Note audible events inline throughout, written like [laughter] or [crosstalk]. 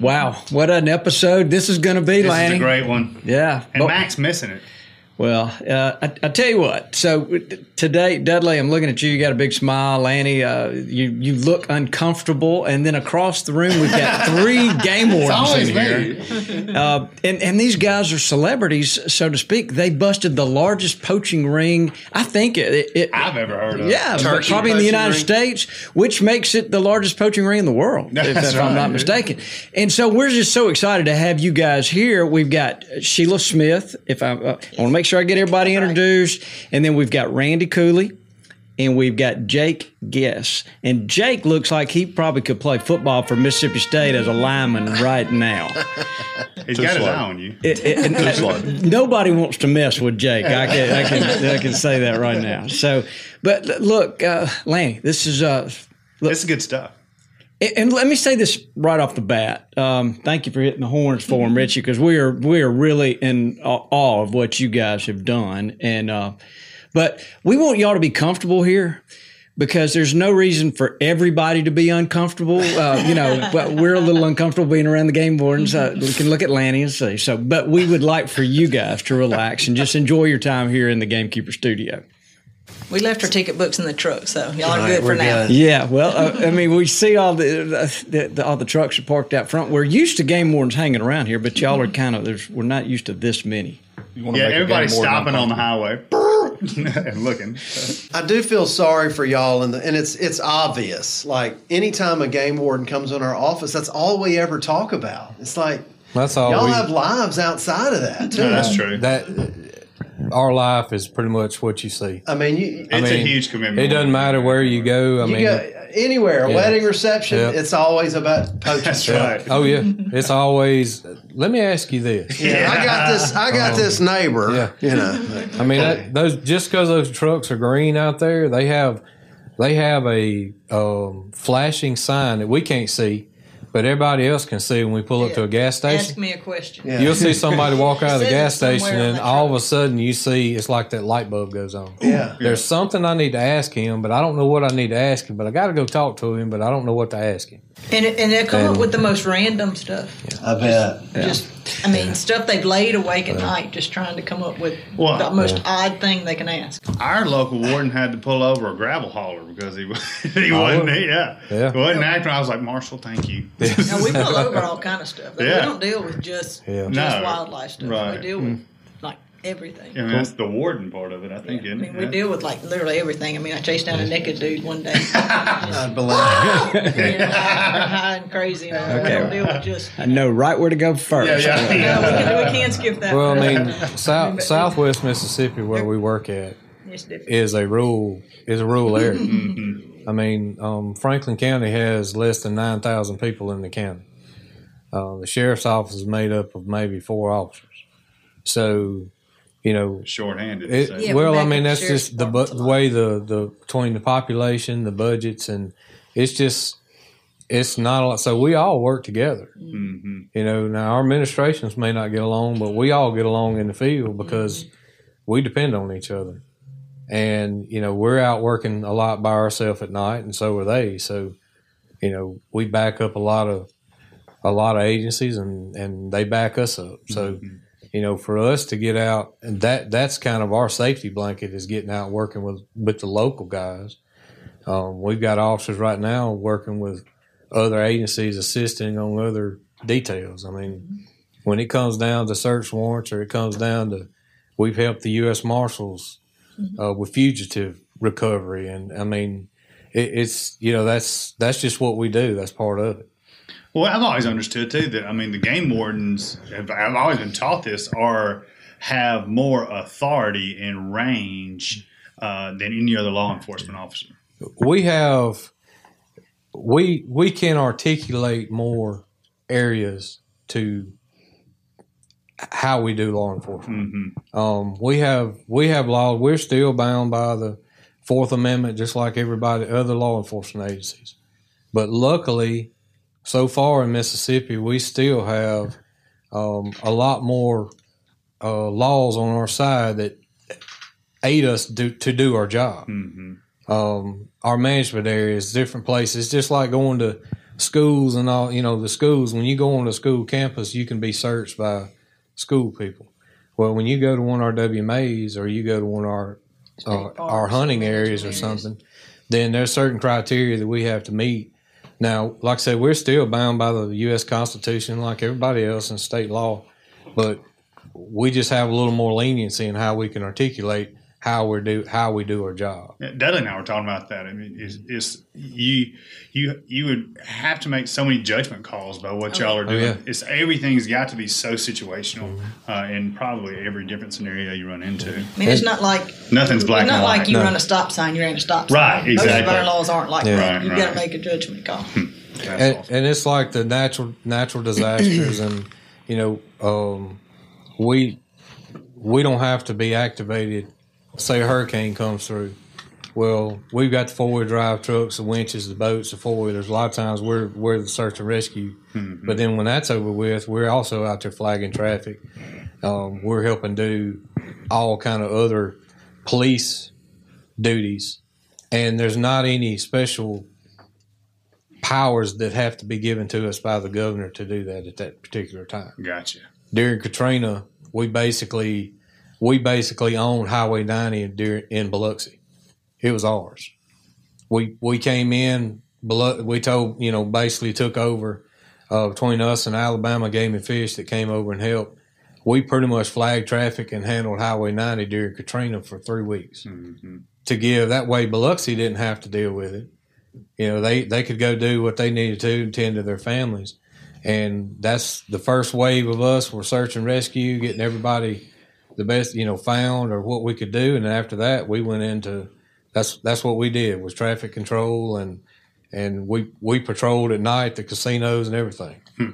Wow, what an episode this is going to be, This Lanny. is a great one. yeah. And but- Mac's missing it. Well, uh, I, I tell you what. So today, Dudley, I'm looking at you. You got a big smile, Lanny. Uh, you you look uncomfortable, and then across the room we've got three [laughs] game wardens in here. Uh, and and these guys are celebrities, so to speak. They busted the largest poaching ring. I think it. it I've ever heard of. yeah, Turkey probably in the United ring. States, which makes it the largest poaching ring in the world, [laughs] if, if I'm not right. mistaken. And so we're just so excited to have you guys here. We've got Sheila Smith. If I, uh, I want to make sure I get everybody introduced, and then we've got Randy Cooley. And we've got Jake Guess. And Jake looks like he probably could play football for Mississippi State as a lineman right now. [laughs] He's got his eye on you. It- it- and- nobody wants to mess with Jake. I can, I can, I can say that right now. So, but look, uh, Lanny, this is uh, This is good stuff. And- and let me say this right off the bat. Um, thank you for hitting the horns for him, Richie, because we are we are really in awe of what you guys have done. And uh, but we want y'all to be comfortable here because there's no reason for everybody to be uncomfortable. Uh, you know, [laughs] but we're a little uncomfortable being around the game boards. Uh, we can look at Lanny and see. So, but we would like for you guys to relax and just enjoy your time here in the Gamekeeper Studio. We left our ticket books in the truck, so y'all are good for now. good. Yeah, well, uh, I mean, we see all the, the, the all the trucks are parked out front. We're used to game wardens hanging around here, but y'all are kind of there's we're not used to this many. Yeah, everybody's stopping on the highway [laughs] and looking. I do feel sorry for y'all, and and it's it's obvious. Like anytime a game warden comes in our office, that's all we ever talk about. It's like That's all. y'all we, have lives outside of that too. No, that's true. that our life is pretty much what you see. I mean, you, it's I a mean, huge commitment. It doesn't matter where you go. I you mean, go anywhere, a Yeah. wedding reception, Yeah. it's always about poaching. That's right. Oh yeah, it's always. Let me ask you this. Yeah, I got this. I got this neighbor. Yeah. You know, I mean, that, those just because those trucks are green out there, they have they have a um, flashing sign that we can't see, but everybody else can see when we pull up to a gas station. Ask me a question. Yeah. You'll see somebody [laughs] walk out of the gas station, and all of a sudden you see it's like that light bulb goes on. yeah. There's something I need to ask him, but I don't know what I need to ask him. But I got to go talk to him, but I don't know what to ask him. And, and they'll come up with the most random stuff. Yeah. I bet. Just, I mean, stuff they've laid awake at night just trying to come up with Well, the most odd thing they can ask. Our local warden had to pull over a gravel hauler because he was- [laughs] he Oh, wasn't yeah Yeah. He wasn't acting. I was like Marshall, thank you. Now, we pull [laughs] over all kind of stuff. but Yeah. We don't deal with just, Yeah. just No. wildlife stuff. Right. We deal with like everything. I mean, that's the warden part of it, I think. I isn't mean, it? we deal with like literally everything. I mean, I chased down a naked dude one day. I believe. you know, high and crazy. You know, We Okay. don't deal with just. I know right where to go first. Yeah, yeah. [laughs] No, we, can, we can skip that. Well, I mean, [laughs] South, Southwest Mississippi, where we work at, is a rural is a rural area. I mean, um, Franklin County has less than nine thousand people in the county. Uh, the sheriff's office is made up of maybe four officers. So, you know, Shorthanded. It, so. Yeah, well, I mean, that's sheriff's just the bu- the way the, the between the population, the budgets, and it's just it's not a lot. So we all work together. hmm You know, now our administrations may not get along, but we all get along in the field because we depend on each other. And you know, we're out working a lot by ourselves at night, and so are they. So, you know, we back up a lot of a lot of agencies, and and they back us up. So. Mm-hmm. You know, for us to get out, and that that's kind of our safety blanket is getting out working with with the local guys. Um, we've got officers right now working with other agencies, assisting on other details. I mean, when it comes down to search warrants or it comes down to, we've helped the U.S. Marshals uh, with fugitive recovery, and I mean, it, it's you know that's that's just what we do. That's part of it. Well, I've always understood too that I mean the game wardens. Have, I've always been taught this are have more authority and range uh, than any other law enforcement officer. we have we we can articulate more areas to how we do law enforcement. Um, we have we have law. We're still bound by the Fourth Amendment, just like everybody other law enforcement agencies. But luckily, so far in Mississippi, we still have um, a lot more uh, laws on our side that aid us do, to do our job um, our management areas, different places, just like going to schools and all, you know, the schools, when you go on a school campus, you can be searched by school people. Well, when you go to one of our WMAs or you go to one of our, uh, our hunting areas or something, then there's certain criteria that we have to meet. Now, like I said, we're still bound by the U.S. Constitution like everybody else in state law, but we just have a little more leniency in how we can articulate how we do how we do our job. Yeah, Dudley and I were talking about that. I mean, is is you you you would have to make so many judgment calls about what y'all are doing. yeah. It's everything's got to be so situational uh, in probably every different scenario you run into. I mean, it's not like Nothing's black it's and not white. like you No. run a stop sign, you're in a stop sign. Right, Most of our laws aren't like Yeah. that. Right, You've right. got to make a judgment call. And, awesome. and it's like the natural natural disasters and you know um, we we don't have to be activated say a hurricane comes through well we've got the four-wheel drive trucks the winches the boats the four-wheelers a lot of times we're we're the search and rescue. But then when that's over with we're also out there flagging traffic. Um, we're helping do all kind of other police duties. And there's not any special powers that have to be given to us by the governor to do that at that particular time. Gotcha. During Katrina, we basically we basically owned Highway 90 in, in Biloxi. It was ours. We we came in. We told you know basically took over uh, between us and Alabama Game and Fish that came over and helped. We pretty much flagged traffic and handled Highway 90 during Katrina for three weeks to give. That way, Biloxi didn't have to deal with it you know they they could go do what they needed to and tend to their families and that's the first wave of us were search and rescue getting everybody the best you know found or what we could do and after that we went into that's that's what we did was traffic control and and we we patrolled at night the casinos and everything hmm.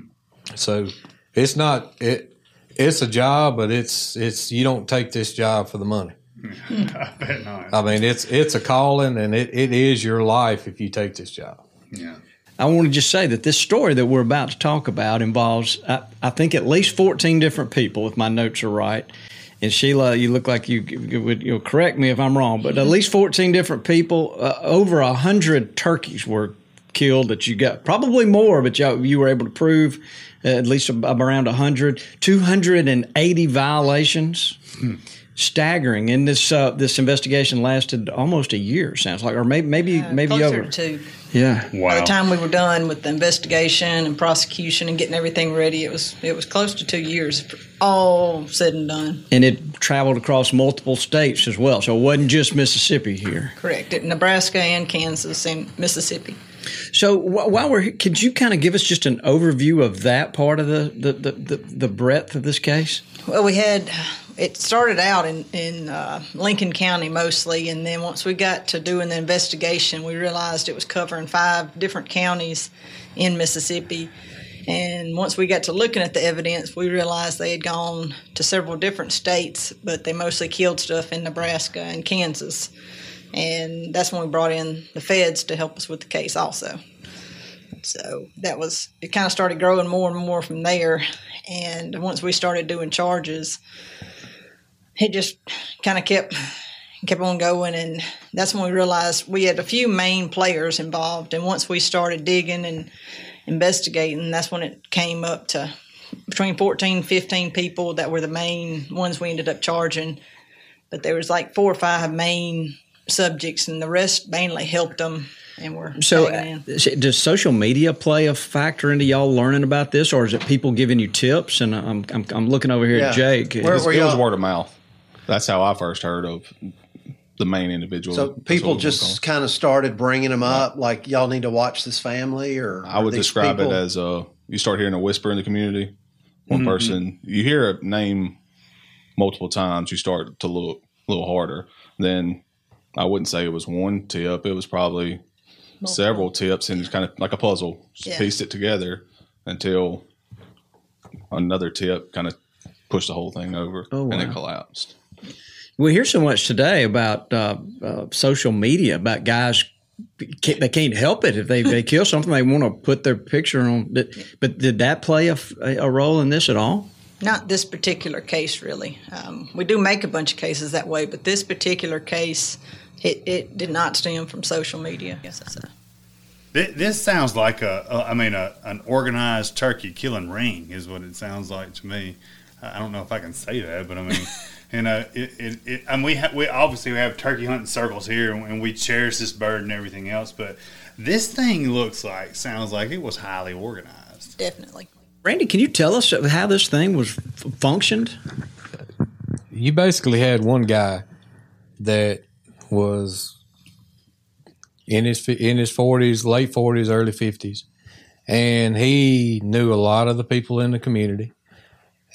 so it's not it it's a job but it's it's you don't take this job for the money hmm. [laughs] I bet not. I mean, it's it's a calling, and it, it is your life if you take this job. yeah. I want to just say that this story that we're about to talk about involves, I, I think, at least 14 different people, if my notes are right. And Sheila, you look like you, you would you'll correct me if I'm wrong, but at least 14 different people, uh, over a hundred turkeys were killed that you got, probably more, but you, you were able to prove uh, at least around 100, 280 violations. Staggering, and this uh, this investigation lasted almost a year. Sounds like, or maybe maybe maybe Closer over. to Yeah, Wow. by the time we were done with the investigation and prosecution and getting everything ready, it was it was close to two years, all said and done. and it traveled across multiple states as well. So it wasn't just Mississippi here. Correct. It, Nebraska and Kansas and Mississippi. So wh- while we're here, could you kind of give us just an overview of that part of the the, the, the, the breadth of this case? Well, we had it started out in in uh, Lincoln County mostly, and then once we got to doing the investigation, we realized it was covering five different counties in Mississippi. And once we got to looking at the evidence, we realized they had gone to several different states, but they mostly killed stuff in Nebraska and Kansas. And that's when we brought in the feds to help us with the case also. So that was it. Kind of started growing more and more from there, and once we started doing charges, it just kind of kept kept on going, and that's when we realized we had a few main players involved. And once we started digging and investigating. That's when it came up to between 14 15 people that were the main ones we ended up charging. But there was like four or five main subjects, and the rest mainly helped them and we're So, uh, does social media play a factor into y'all learning about this, or is it people giving you tips? And I'm I'm, I'm looking over here Yeah. at Jake. Where- It was word of mouth. That's how I first heard of the main individual. So people just kind of started bringing them up, like y'all need to watch this family, or I would describe people- it as uh, you start hearing a whisper in the community. One Mm-hmm. person, you hear a name multiple times, you start to look a little harder. Then I wouldn't say it was one tip; it was probably several tips, and it's kind of like a puzzle. Just Yeah. pieced it together until another tip kind of pushed the whole thing over, Oh, and wow. it collapsed. We hear so much today about uh, uh, social media about guys. Can't, they can't help it if they, they kill something. They want to put their picture on. But, but did that play a, a role in this at all? Not this particular case, really. Um, we do make a bunch of cases that way, but this particular case, it, it did not stem from social media. Yes, that's a, This sounds like a, a I mean, a, an organized turkey killing ring is what it sounds like to me. I I don't know if I can say that, but I mean, you uh, know, it, it, it I mean, we ha- we obviously we have turkey hunting circles here, and, and we cherish this bird and everything else. But this thing looks like, sounds like it was highly organized. definitely. Randy, can you tell us how this thing was f- functioned? you basically had one guy that was in his in his forties, late forties, early fifties, and he knew a lot of the people in the community.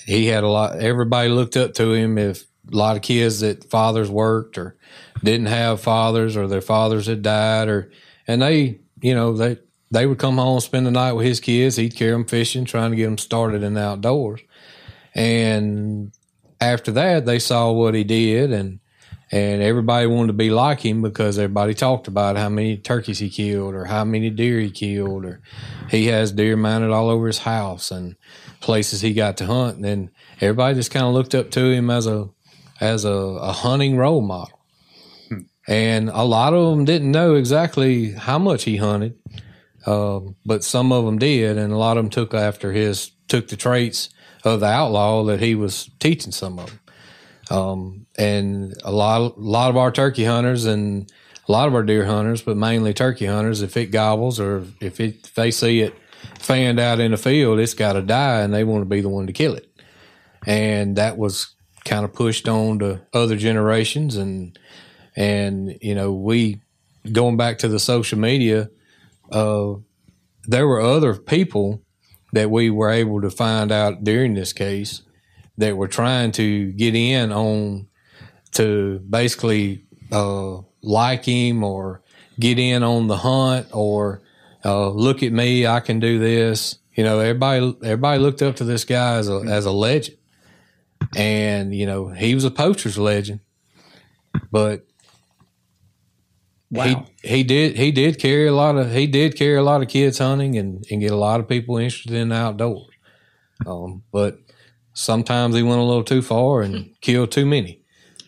He had a lot. Everybody looked up to him. If a lot of kids that fathers worked or didn't have fathers, or their fathers had died, or and they, you know, they they would come home spend the night with his kids. He'd carry them fishing, trying to get them started in the outdoors, and after that, they saw what he did, and and everybody wanted to be like him because everybody talked about how many turkeys he killed, or how many deer he killed, or he has deer mounted all over his house and places he got to hunt. And then everybody just kind of looked up to him as a as a, a hunting role model. And a lot of them didn't know exactly how much he hunted, um, but some of them did, and a lot of them took after his took the traits of the outlaw that he was teaching some of them. Um, and a lot, a lot of our turkey hunters and a lot of our deer hunters, but mainly turkey hunters, if it gobbles or if, it, if they see it fanned out in the field, it's got to die, and they want to be the one to kill it. And that was kind of pushed on to other generations, and and you know we going back to the social media, uh, there were other people that we were able to find out during this case that were trying to get in on to basically uh, like him or get in on the hunt or uh, look at me, I can do this. You know, everybody everybody looked up to this guy as a as a legend, and you know he was a poacher's legend, but Wow. he he did he did carry a lot of he did carry a lot of kids hunting and, and get a lot of people interested in the outdoors. Um, but sometimes he went a little too far and killed too many.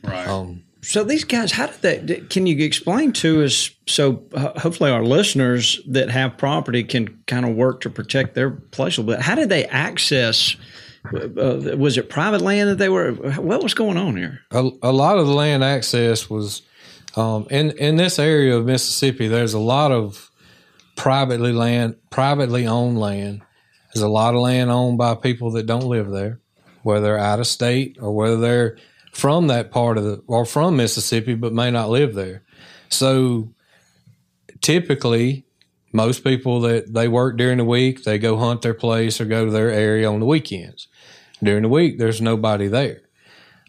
Right. Um, So these guys, how did that? Can you explain to us? So hopefully our listeners that have property can kind of work to protect their place a little bit. How did they access? Uh, was it private land that they were? What was going on here? a, a lot of the land access was um, in in this area of Mississippi. There's a lot of privately land, privately owned land. There's a lot of land owned by people that don't live there, whether they're out of state or whether they're from that part of the or from Mississippi but may not live there. So typically, most people that they work during the week, they go hunt their place or go to their area on the weekends. During the week, there's nobody there.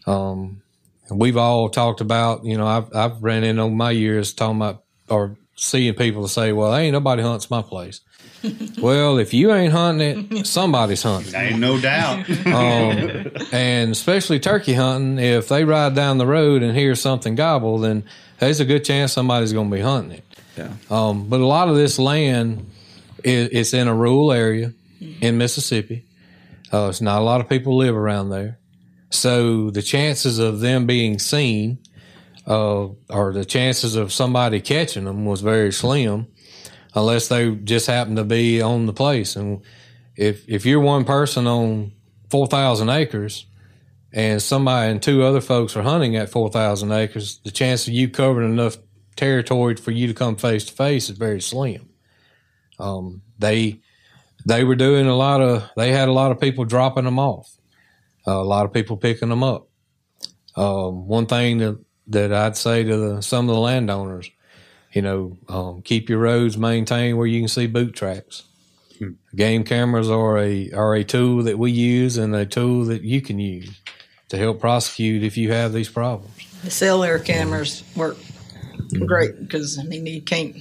Um, we've all talked about, you know, I've, I've ran in on my years talking about or seeing people say, well, ain't nobody hunts my place. [laughs] well, if you ain't hunting it, somebody's hunting. Ain't no doubt. [laughs] Um, and especially turkey hunting, if they ride down the road and hear something gobble, then there's a good chance somebody's going to be hunting it. Yeah. Um, but a lot of this land is it's in a rural area in Mississippi. Uh, it's not a lot of people live around there, so the chances of them being seen, uh, or the chances of somebody catching them was very slim. unless they just happened to be on the place. And if if you're one person on four thousand acres, and somebody and two other folks are hunting at four thousand acres, the chance of you covering enough territory for you to come face to face is very slim. Um, they they were doing a lot of they had a lot of people dropping them off, uh, a lot of people picking them up. Um, one thing that that I'd say to the, some of the landowners, you know, um, keep your roads maintained where you can see boot tracks. Game cameras are a are a tool that we use and a tool that you can use to help prosecute if you have these problems. The cellular cameras work great because I mean you can't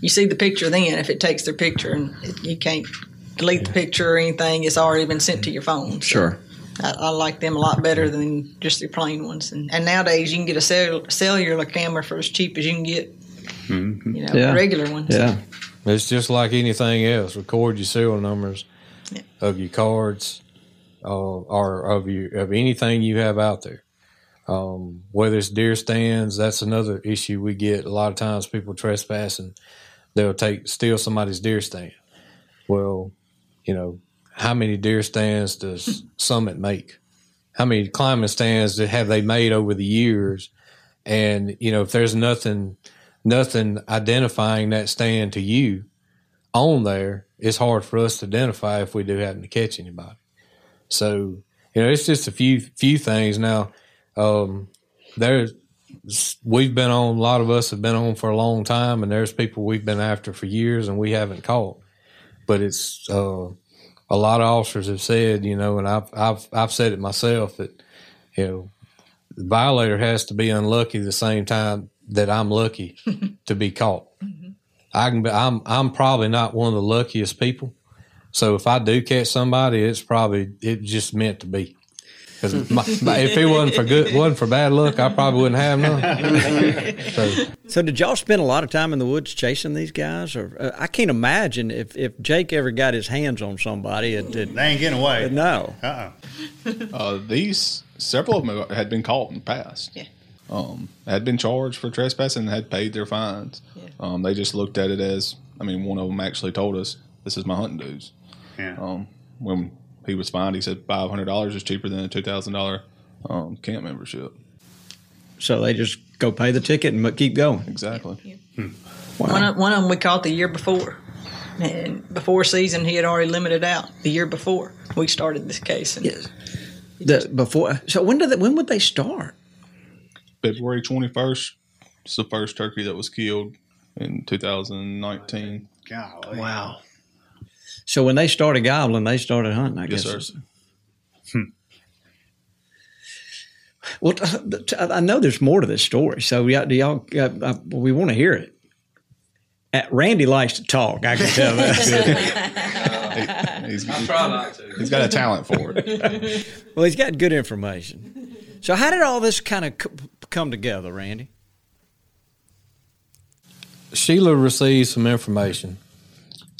you see the picture then if it takes their picture and it, you can't delete the picture or anything it's already been sent to your phone. So Sure. I, I like them a lot better than just the plain ones. And, and nowadays you can get a cell, cellular camera for as cheap as you can get. You know, Yeah. regular ones. Yeah. It's just like anything else. Record your serial numbers Yeah. of your cards, uh, or of your of anything you have out there. Um, whether it's deer stands, that's another issue we get. A lot of times, people trespassing, they'll take steal somebody's deer stand. Well, you know, how many deer stands does Summit make? How many climbing stands have they made over the years? And you know, if there's nothing nothing identifying that stand to you on there, it's hard for us to identify if we do happen to catch anybody. So, you know, it's just a few few things. Now, um, there's we've been on a lot of us have been on for a long time, and there's people we've been after for years and we haven't caught. But it's uh, a lot of officers have said, you know, and I've I've I've said it myself that you know the violator has to be unlucky the same time that I'm lucky [laughs] to be caught. I can be, I'm I'm probably not one of the luckiest people. So if I do catch somebody, it's probably it just meant to be. Because if it wasn't for good, wasn't for bad luck, I probably wouldn't have none. so So did y'all spend a lot of time in the woods chasing these guys? Or uh, I can't imagine if, if Jake ever got his hands on somebody. It, it, They ain't getting away. no. Uh-uh. Uh, these several of them had been caught in the past. Yeah. Um, had been charged for trespassing and had paid their fines. Um, they just looked at it as, I mean, one of them actually told us, "This is my hunting dues." Yeah. Um, when he was fined, he said five hundred dollars is cheaper than a two thousand dollar um, camp membership. So they just go pay the ticket and keep going. Exactly. One of, one of them we caught the year before. And before season, he had already limited out the year before we started this case. And The, before, so when did they, when would they start? February twenty first is the first turkey that was killed in two thousand nineteen. Golly. Wow. So when they started gobbling, they started hunting. I Yes, guess. sir. Well, I know there's more to this story. So y'all, do y'all? Uh, uh, we want to hear it. Uh, Randy likes to talk. I can tell that. [laughs] He's, he's got a talent for it. [laughs] well, he's got good information. So how did all this kind of c- come together, Randy? Sheila received some information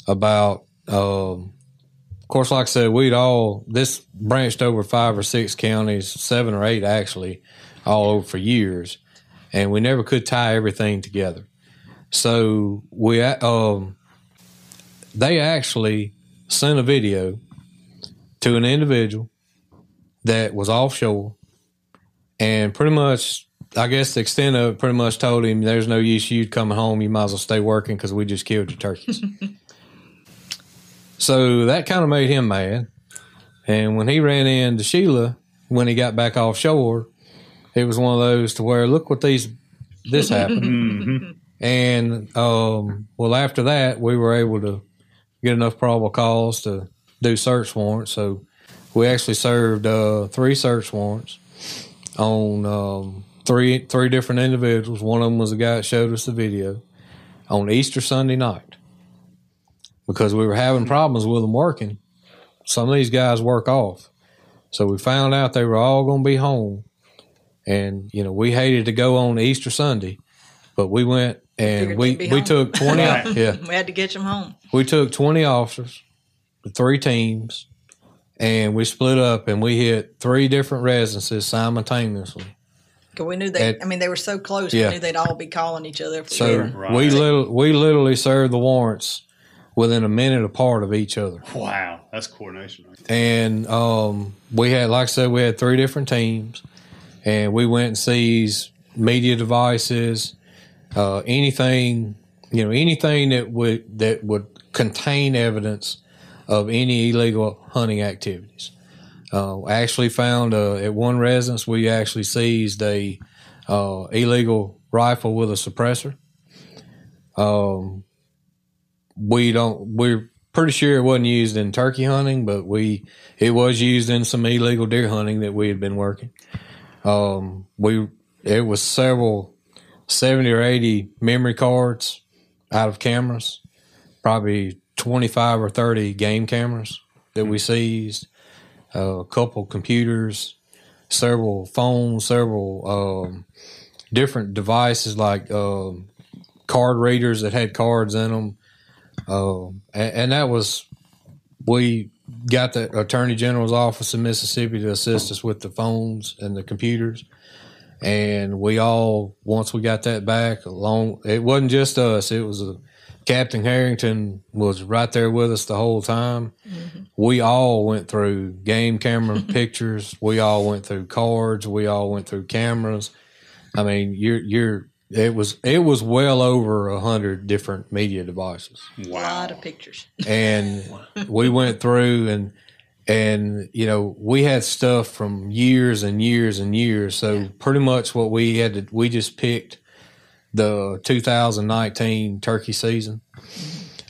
about, um, of course, like I said, we'd all, this branched over five or six counties, seven or eight actually, all over for years. And we never could tie everything together. So we, um, they actually sent a video to an individual that was offshore and pretty much I guess the extent of it pretty much told him there's no use you coming home. You might as well stay working because we just killed your turkeys. [laughs] so that kind of made him mad. And when he ran into Sheila, when he got back offshore, it was one of those to where look what these this happened. [laughs] And um, well, after that, we were able to get enough probable cause to do search warrants. So we actually served uh, three search warrants on um, three three different individuals. One of them was the guy that showed us the video on Easter Sunday night because we were having problems with them working. Some of these guys work off, so we found out they were all going to be home, and you know we hated to go on Easter Sunday, but we went and Figured we we home. took twenty. Right. [laughs] Yeah, we had to get them home. we took 20 officers, the three teams, and we split up and we hit three different residences simultaneously. 'Cause we knew they. And- I mean, they were so close. Yeah. We knew they'd all be calling each other. For So sure. we little we literally served the warrants within a minute apart of each other. Wow, that's coordination. And um, we had, like I said, we had three different teams, and we went and seized media devices, uh, anything you know, anything that would that would contain evidence of any illegal hunting activities. Uh, actually found uh, at one residence we actually seized a uh, illegal rifle with a suppressor. Um, we don't. We're pretty sure it wasn't used in turkey hunting, but we it was used in some illegal deer hunting that we had been working. Um, we it was several seventy or eighty memory cards out of cameras, probably twenty five or thirty game cameras that we seized, uh, a couple computers, several phones, several um, different devices like um, card readers that had cards in them. Um, and, and that was, we got the Attorney General's office in Mississippi to assist us with the phones and the computers. And we all, once we got that back, along, it wasn't just us, it was a, Captain Harrington was right there with us the whole time. We all went through game camera [laughs] pictures. We all went through cards. We all went through cameras. I mean, you're you're it was it was well over a hundred different media devices, A lot of pictures. and [laughs] we went through and and you know we had stuff from years and years and years. So pretty much what we had to we just picked the 2019 turkey season.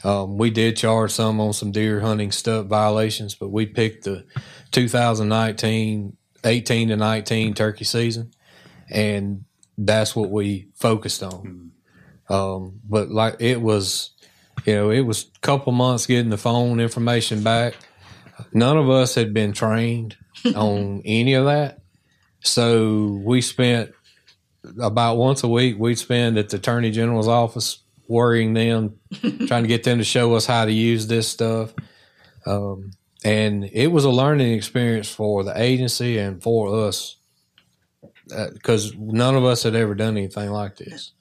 Um, we did charge some on some deer hunting stuff violations, but we picked the 2019, 18 to 19 turkey season, and that's what we focused on. Um, but like it was, you know, it was a couple months getting the phone information back. None of us had been trained [laughs] on any of that, so we spent about once a week. We'd spend at the attorney general's office worrying them, [laughs] trying to get them to show us how to use this stuff. Um, and it was a learning experience for the agency and for us Uh, because none of us had ever done anything like this.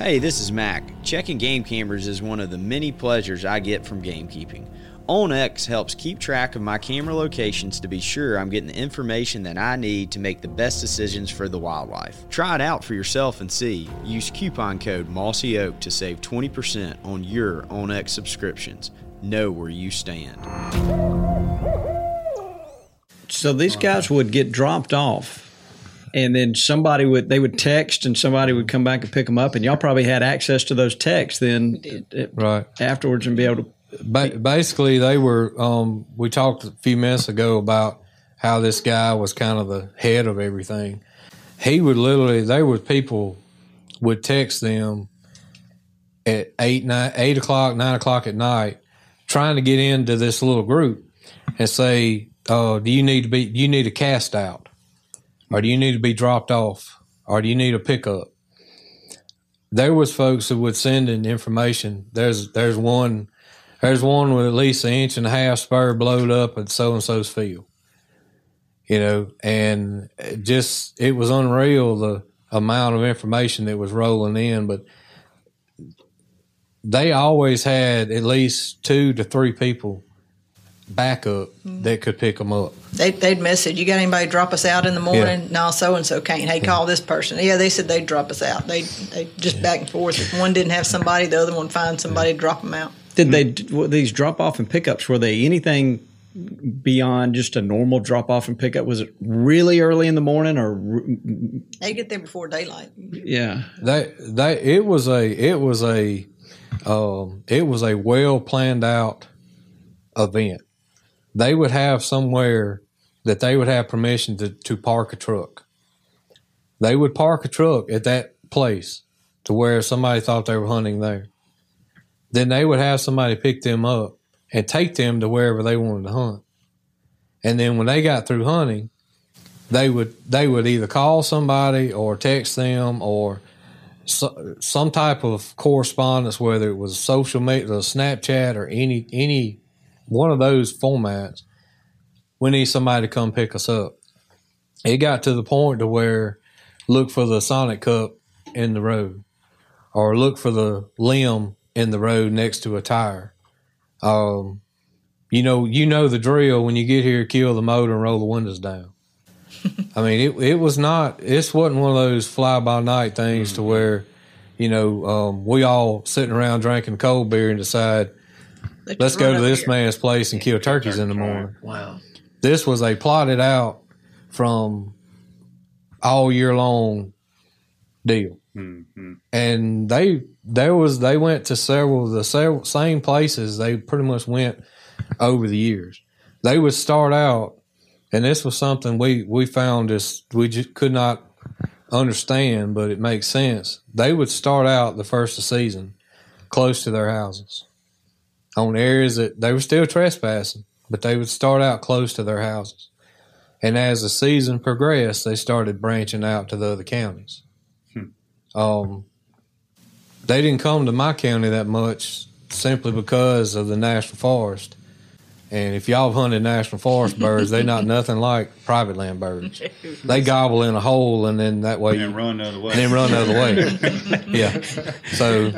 Hey, this is Mac. Checking game cameras is one of the many pleasures I get from gamekeeping. onX helps keep track of my camera locations to be sure I'm getting the information that I need to make the best decisions for the wildlife. Try it out for yourself and see. Use coupon code Mossy Oak to save 20% on your onX subscriptions. Know where you stand. So these guys would get dropped off, and then somebody would they would text, and somebody would come back and pick them up, and y'all probably had access to those texts then it- Right. afterwards and be able to. Ba- basically, they were. Um, we talked a few minutes ago about how this guy was kind of the head of everything. He would literally. They were people would text them at eight nine eight o'clock nine o'clock at night, trying to get into this little group and say, "Oh, do you need to be? Do you need a cast out, or do you need to be dropped off, or do you need a pickup?" There was folks who would send in information. There's there's one there's one with at least an inch and a half spur blowed up at so and so's field. You know, and it just it was unreal the amount of information that was rolling in, but they always had at least two to three people backup that could pick them up. They, they'd message, you got anybody drop us out in the morning? No, so and so can't. Hey, call this person. Yeah, they said they'd drop us out. They they just back and forth. If one didn't have somebody, the other one find somebody to drop them out. Did they were these drop off and pickups? Were they anything beyond just a normal drop off and pickup? Was it really early in the morning or r- They get there before daylight. yeah? They they it was a it was a um, it was a well planned out event. They would have somewhere that they would have permission to, to park a truck. They would park a truck at that place to where somebody thought they were hunting there. Then they would have somebody pick them up and take them to wherever they wanted to hunt. And then when they got through hunting, they would they would either call somebody or text them or so, some type of correspondence, whether it was social media, uh, Snapchat, or any any one of those formats. We need somebody to come pick us up, it got to the point to where look for the Sonic Cup in the road, or look for the limb in the road next to a tire. Um, you know, you know the drill. When you get here, kill the motor and roll the windows down. [laughs] I mean, it it was not. This wasn't one of those fly by night things to where, you know, um, we all sitting around drinking cold beer and decide let's go to this man's place and kill turkeys in the morning. Wow. This was a plotted out from all year long deal. Mm-hmm. And they there was they went to several the several, same places they pretty much went over the years. They would start out, and this was something we we found this we just could not understand, but it makes sense. They would start out the first of season close to their houses on areas that they were still trespassing, but they would start out close to their houses. And as the season progressed, they started branching out to the other counties. Um, they didn't come to my county that much simply because of the national forest. And if y'all have hunted national forest birds, they're not [laughs] nothing like private land birds. They gobble in a hole, and then that way And run the other way. and then run the other way. [laughs] yeah. So,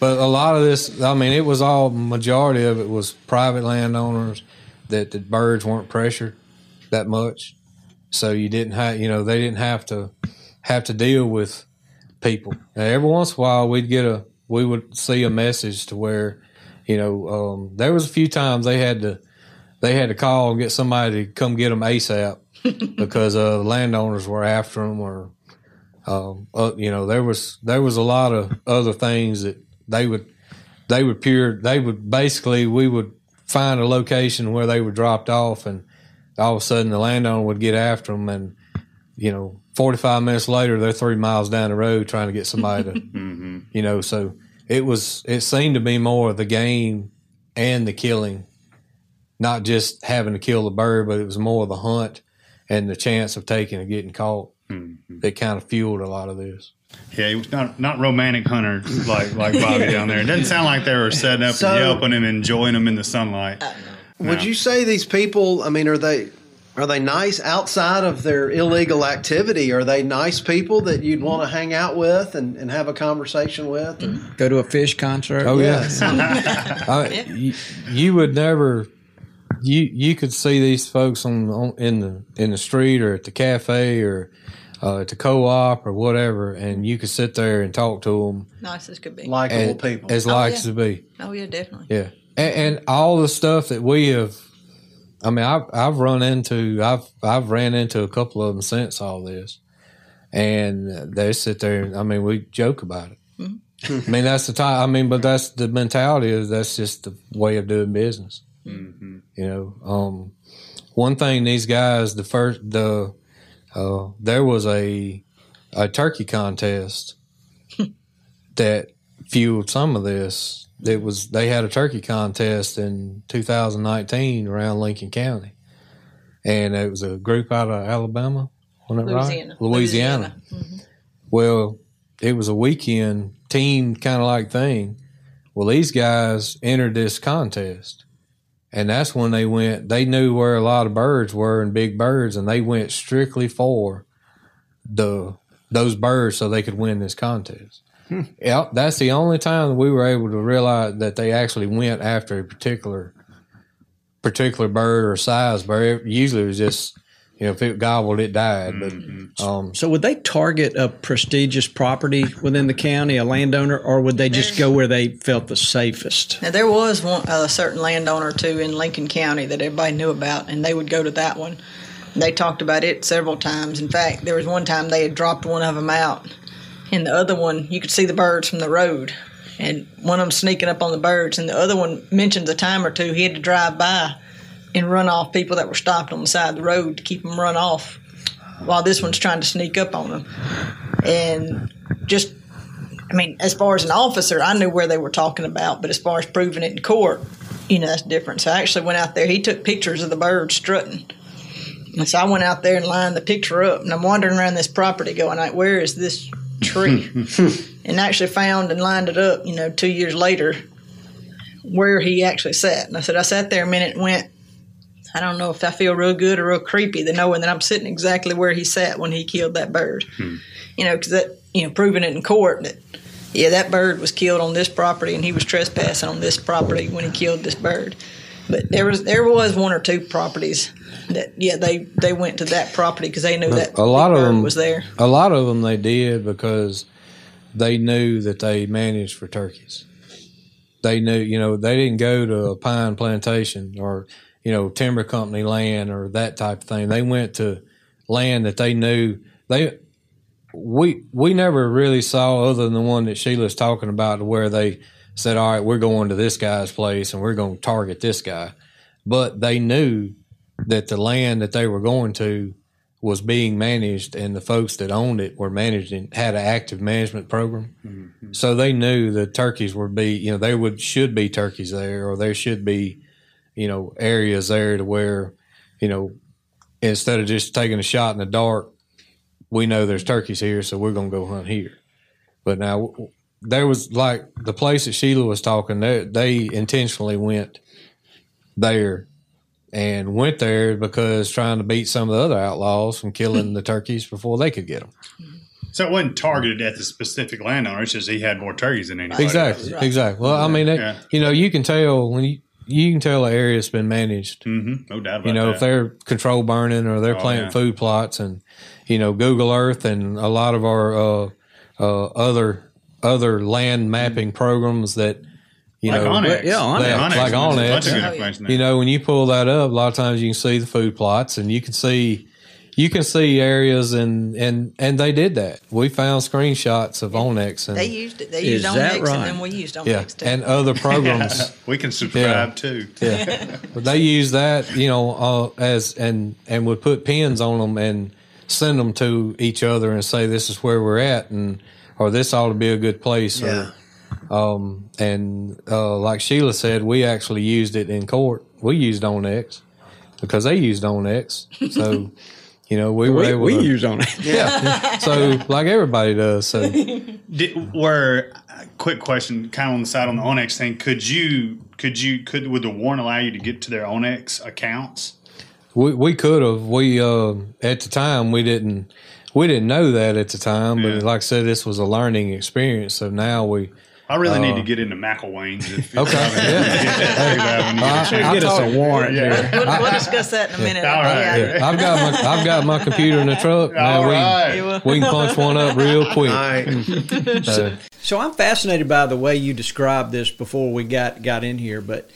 but a lot of this, I mean, it was all majority of it was private landowners that the birds weren't pressured that much, so you didn't have, you know, they didn't have to have to deal with people. Now, every once in a while, we'd get a, we would see a message to where, you know, um, there was a few times they had to, they had to call and get somebody to come get them ASAP [laughs] because uh, the landowners were after them or um, uh, you know, there was there was a lot of other things that they would they would pure they would basically we would find a location where they were dropped off, and all of a sudden the landowner would get after them, and you know, forty five minutes later they're three miles down the road trying to get somebody to, [laughs] you know, so it was it seemed to be more of the game and the killing, not just having to kill the bird, but it was more the hunt and the chance of taking and getting caught mm-hmm. that kind of fueled a lot of this. Yeah, he was not not romantic hunters like like Bobby [laughs] down there. It doesn't sound like they were setting up So- and yelping and enjoying them in the sunlight. Uh, would you say these people? I mean, are they are they nice outside of their illegal activity? Are they nice people that you'd want to hang out with and, and have a conversation with? Or- Go to a fish concert. Oh yeah, Yeah. [laughs] I, you, you would never. You you could see these folks on, on in the in the street or at the cafe or uh, at the co-op or whatever, and you could sit there and talk to them Nice as could be. Likeable and, people. as Oh, like yeah. as to be. oh yeah, definitely. Yeah, and, and all the stuff that we have. I mean, I've I've run into I've I've ran into a couple of them since all this, and they sit there. I mean, we joke about it. I mean, that's the time. I mean, but that's the mentality. Is that's just the way of doing business. You know, um, one thing these guys, the first the uh, there was a a turkey contest [laughs] that fueled some of this. It was they had a turkey contest in 2019 around Lincoln County, and it was a group out of Alabama. Wasn't it Louisiana. right? Louisiana. Well, it was a weekend team kind of like thing. Well, these guys entered this contest, and that's when they went. They knew where a lot of birds were and big birds, and they went strictly for the those birds so they could win this contest. Hmm. Yeah, that's the only time we were able to realize that they actually went after a particular particular bird or size bird. Usually, it was just you know if it gobbled, it died. But um, So would they target a prestigious property within the county, a landowner, or would they just go where they felt the safest? Now there was one a certain landowner too in Lincoln County that everybody knew about, and they would go to that one. They talked about it several times. In fact, there was one time they had dropped one of them out, and the other one you could see the birds from the road, and one of them sneaking up on the birds, and the other one mentioned a time or two he had to drive by and run off people that were stopped on the side of the road to keep them run off, while this one's trying to sneak up on them, and just I mean, as far as an officer, I knew where they were talking about, but as far as proving it in court, you know, that's different. So I actually went out there. He took pictures of the birds strutting. And so I went out there and lined the picture up, and I'm wandering around this property going, like, where is this tree? [laughs] and actually found and lined it up, you know, two years later where he actually sat. And I said, I sat there a minute and went, I don't know if I feel real good or real creepy than knowing that I'm sitting exactly where he sat when he killed that bird. Hmm. You know, because that you know, proving it in court that yeah, that bird was killed on this property and he was trespassing on this property when he killed this bird. But there was there was one or two properties that yeah they they went to that property because they knew that a lot of them was there. A lot of them they did because they knew that they managed for turkeys. They knew, you know, they didn't go to a pine plantation or you know timber company land or that type of thing. They went to land that they knew they. We we never really saw other than the one that Sheila's talking about, where they said, "All right, we're going to this guy's place and we're going to target this guy," but they knew that the land that they were going to was being managed and the folks that owned it were managed and had an active management program. Mm-hmm. So they knew the turkeys would be, you know, there would should be turkeys there or there should be, you know, areas there to where, you know, instead of just taking a shot in the dark, we know there's turkeys here, so we're going to go hunt here. But now w- w- there was like the place that Sheila was talking, they, they intentionally went there and went there because trying to beat some of the other outlaws from killing the turkeys before they could get them. So it wasn't targeted at the specific landowner. It's just he had more turkeys than anybody. Exactly, exactly. Well, I mean, it, Yeah. you know, you can tell when you you can tell an area's been managed. Mm-hmm. No doubt about You know, that. if they're control burning or they're Oh, planting yeah. food plots, and you know, Google Earth and a lot of our uh, uh, other other land mapping programs that you like know, onX. yeah, onX. Yeah, onX. like There's a onX. bunch of good yeah. information there. you know, when you pull that up, a lot of times you can see the food plots and you can see you can see areas and and and they did that. We found screenshots of onX and They used it. They used that onX, right? and then we used yeah, onX too. and other [laughs] programs. [laughs] we can subscribe too. yeah, [laughs] but they use that, you know, uh, as and and would put pins on them and send them to each other and say this is where we're at and or this ought to be a good place. Yeah. Or, um, and uh, like Sheila said, we actually used it in court. We used onX because they used onX, so. You know, we were We, able we to, use on it. yeah. [laughs] so like everybody does. So Did, were a quick question, kind of on the side on the onX thing. Could you could you could would the warrant allow you to get to their onX accounts? we we could have. We uh, at the time we didn't we didn't know that at the time. But Yeah. like I said, this was a learning experience. So now we I really need to get into McElwain's. If, Uh, Okay, yeah. [laughs] Should I get us a warrant here. we'll, we'll discuss that in a minute. All right. Yeah. I've got my I've got my computer in the truck. Now All we right. we can punch one up real quick. All right. [laughs] So, So I'm fascinated by the way you described this before we got got in here, but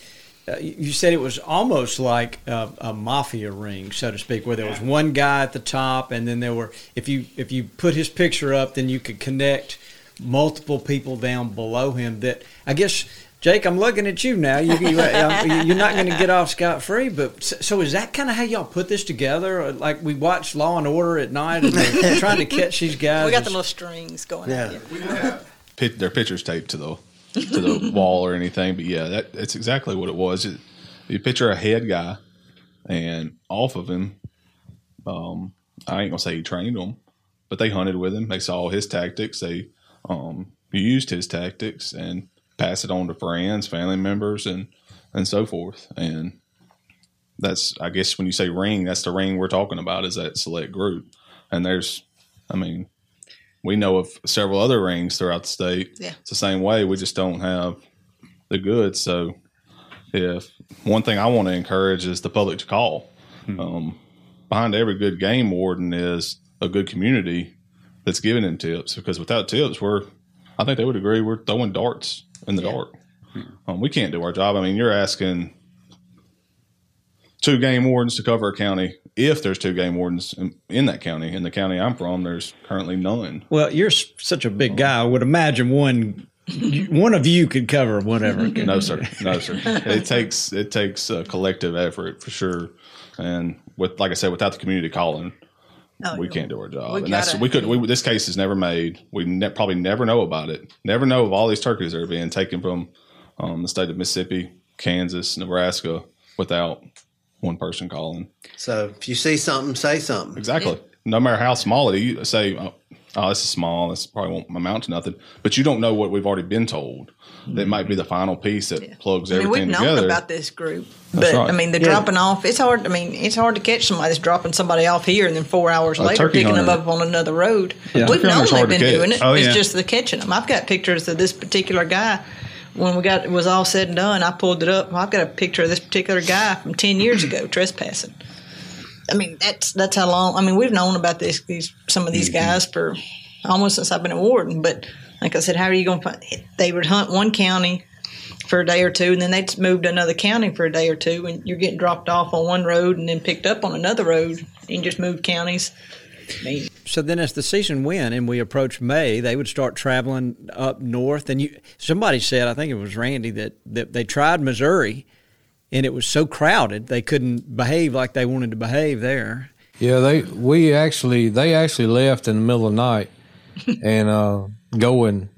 uh, you you said it was almost like a, a mafia ring, so to speak, where there was one guy at the top, and then there were if you if you put his picture up, then you could connect multiple people down below him. That I guess. Jake, I'm looking at you now. You, you, uh, you're not going to get off scot free, but so, so is that kind of how y'all put this together? Like we watch Law and Order at night, and they're [laughs] trying to catch these guys. We got the little strings going. Yeah. Yeah. pit, their pictures taped to the to the [laughs] wall or anything. But yeah, that that's exactly what it was. It, you picture a head guy, and off of him, um, I ain't gonna say he trained them, but they hunted with him. They saw his tactics. They um, used his tactics and pass it on to friends, family members, and and so forth. And that's I guess when you say ring, that's the ring we're talking about. Is that select group? And there's, I mean, we know of several other rings throughout the state. Yeah. It's the same way. We just don't have the goods. So, if one thing I want to encourage is the public to call. Um, behind every good game warden is a good community that's giving them tips. Because without tips, we're, I think they would agree, we're throwing darts in the dark. Um, we can't do our job. I mean, you're asking two game wardens to cover a county. If there's two game wardens in, in that county, in the county I'm from, there's currently none. Well, you're such a big guy. I would imagine one one of you could cover whatever. [laughs] No, sir. No, sir. It takes it takes a collective effort for sure, and with like I said, without the community calling, Oh, we can't do our job. We and that's gotta- we could. We, this case is never made. We ne- probably never know about it. Never know of all these turkeys that are being taken from um, the state of Mississippi, Kansas, Nebraska, without one person calling. So if you see something, say something. Exactly. No matter how small it is, you say, uh, oh, this is small. This probably won't amount to nothing. But you don't know what we've already been told. That might be the final piece that plugs I mean, everything we've known about this group, but right. I mean, the Yeah. dropping off. It's hard. I mean, it's hard to catch somebody that's dropping somebody off here, and then four hours A later turkey picking them up on another road. Yeah. We've known hunter's they've been doing it. Oh, it's yeah. just the catching them. I've got pictures of this particular guy. When we got it was all said and done, I pulled it up. I've got a picture of this particular guy from ten years ago trespassing. I mean, that's that's how long. I mean, we've known about this these some of these Mm-hmm. guys for almost since I've been a warden. But like I said, how are you going to find? They would hunt one county for a day or two, and then they'd move to another county for a day or two, and you're getting dropped off on one road and then picked up on another road, and just moved counties. I mean, So then, as the season went and we approached May, they would start traveling up north. And you, somebody said, I think it was Randy, that, that they tried Missouri, and it was so crowded they couldn't behave like they wanted to behave there. Yeah, they we actually they actually left in the middle of the night [laughs] and uh, going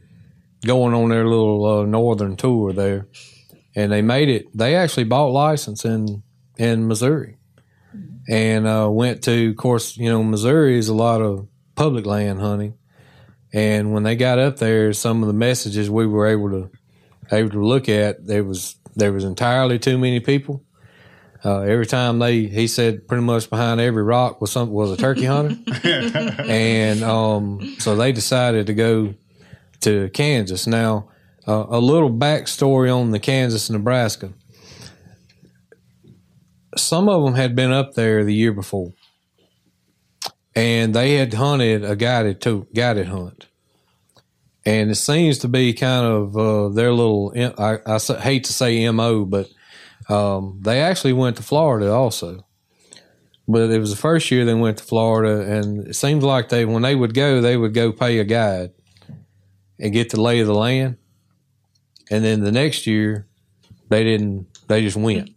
going on their little uh, northern tour there, and they made it. They actually bought license in in Missouri, and uh, went to. Of course, you know Missouri is a lot of public land hunting, and when they got up there, some of the messages we were able to able to look at there was there was entirely too many people. Uh, every time they, he said, pretty much behind every rock was some was a turkey hunter, [laughs] and um, so they decided to go to Kansas. Now, uh, a little backstory on the Kansas Nebraska. Some of them had been up there the year before, and they had hunted a guided to guided hunt, and it seems to be kind of uh, their little—I hate to say mo, but um, they actually went to Florida also. But it was the first year they went to Florida, and it seems like they, when they would go, they would go pay a guide and get the lay of the land. And then the next year, they didn't. They just went.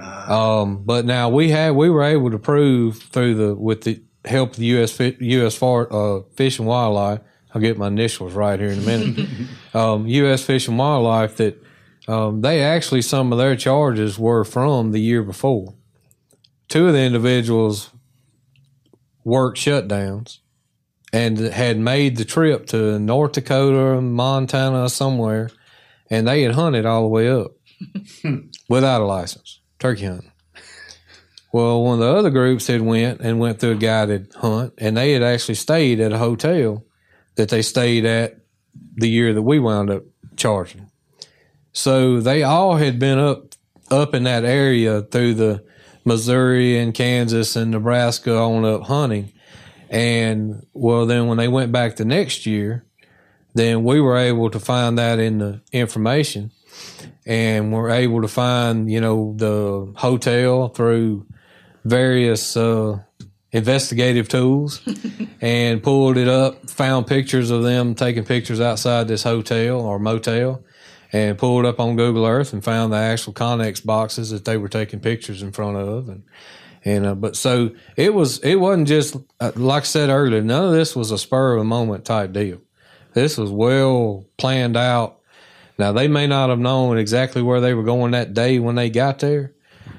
Um, but now we had we were able to prove through the with the help of the U.S. U.S. Far, uh, Fish and Wildlife. I'll get my initials right here in a minute. [laughs] um, U.S. Fish and Wildlife that um, they actually some of their charges were from the year before. Two of the individuals worked shutdowns and had made the trip to North Dakota, Montana, somewhere, and they had hunted all the way up [laughs] without a license, turkey hunting. Well, one of the other groups had went and went through a guided hunt, and they had actually stayed at a hotel that they stayed at the year that we wound up charging. So they all had been up up in that area through the Missouri and Kansas and Nebraska on up hunting. And well, then when they went back the next year, then we were able to find that in the information and we're able to find, you know, the hotel through various uh, investigative tools [laughs] and pulled it up, found pictures of them taking pictures outside this hotel or motel and pulled up on Google Earth and found the actual Connex boxes that they were taking pictures in front of and and uh, but so it was it wasn't just uh, like I said earlier none of this was a spur of the moment type deal. This was well planned out. Now they may not have known exactly where they were going that day when they got there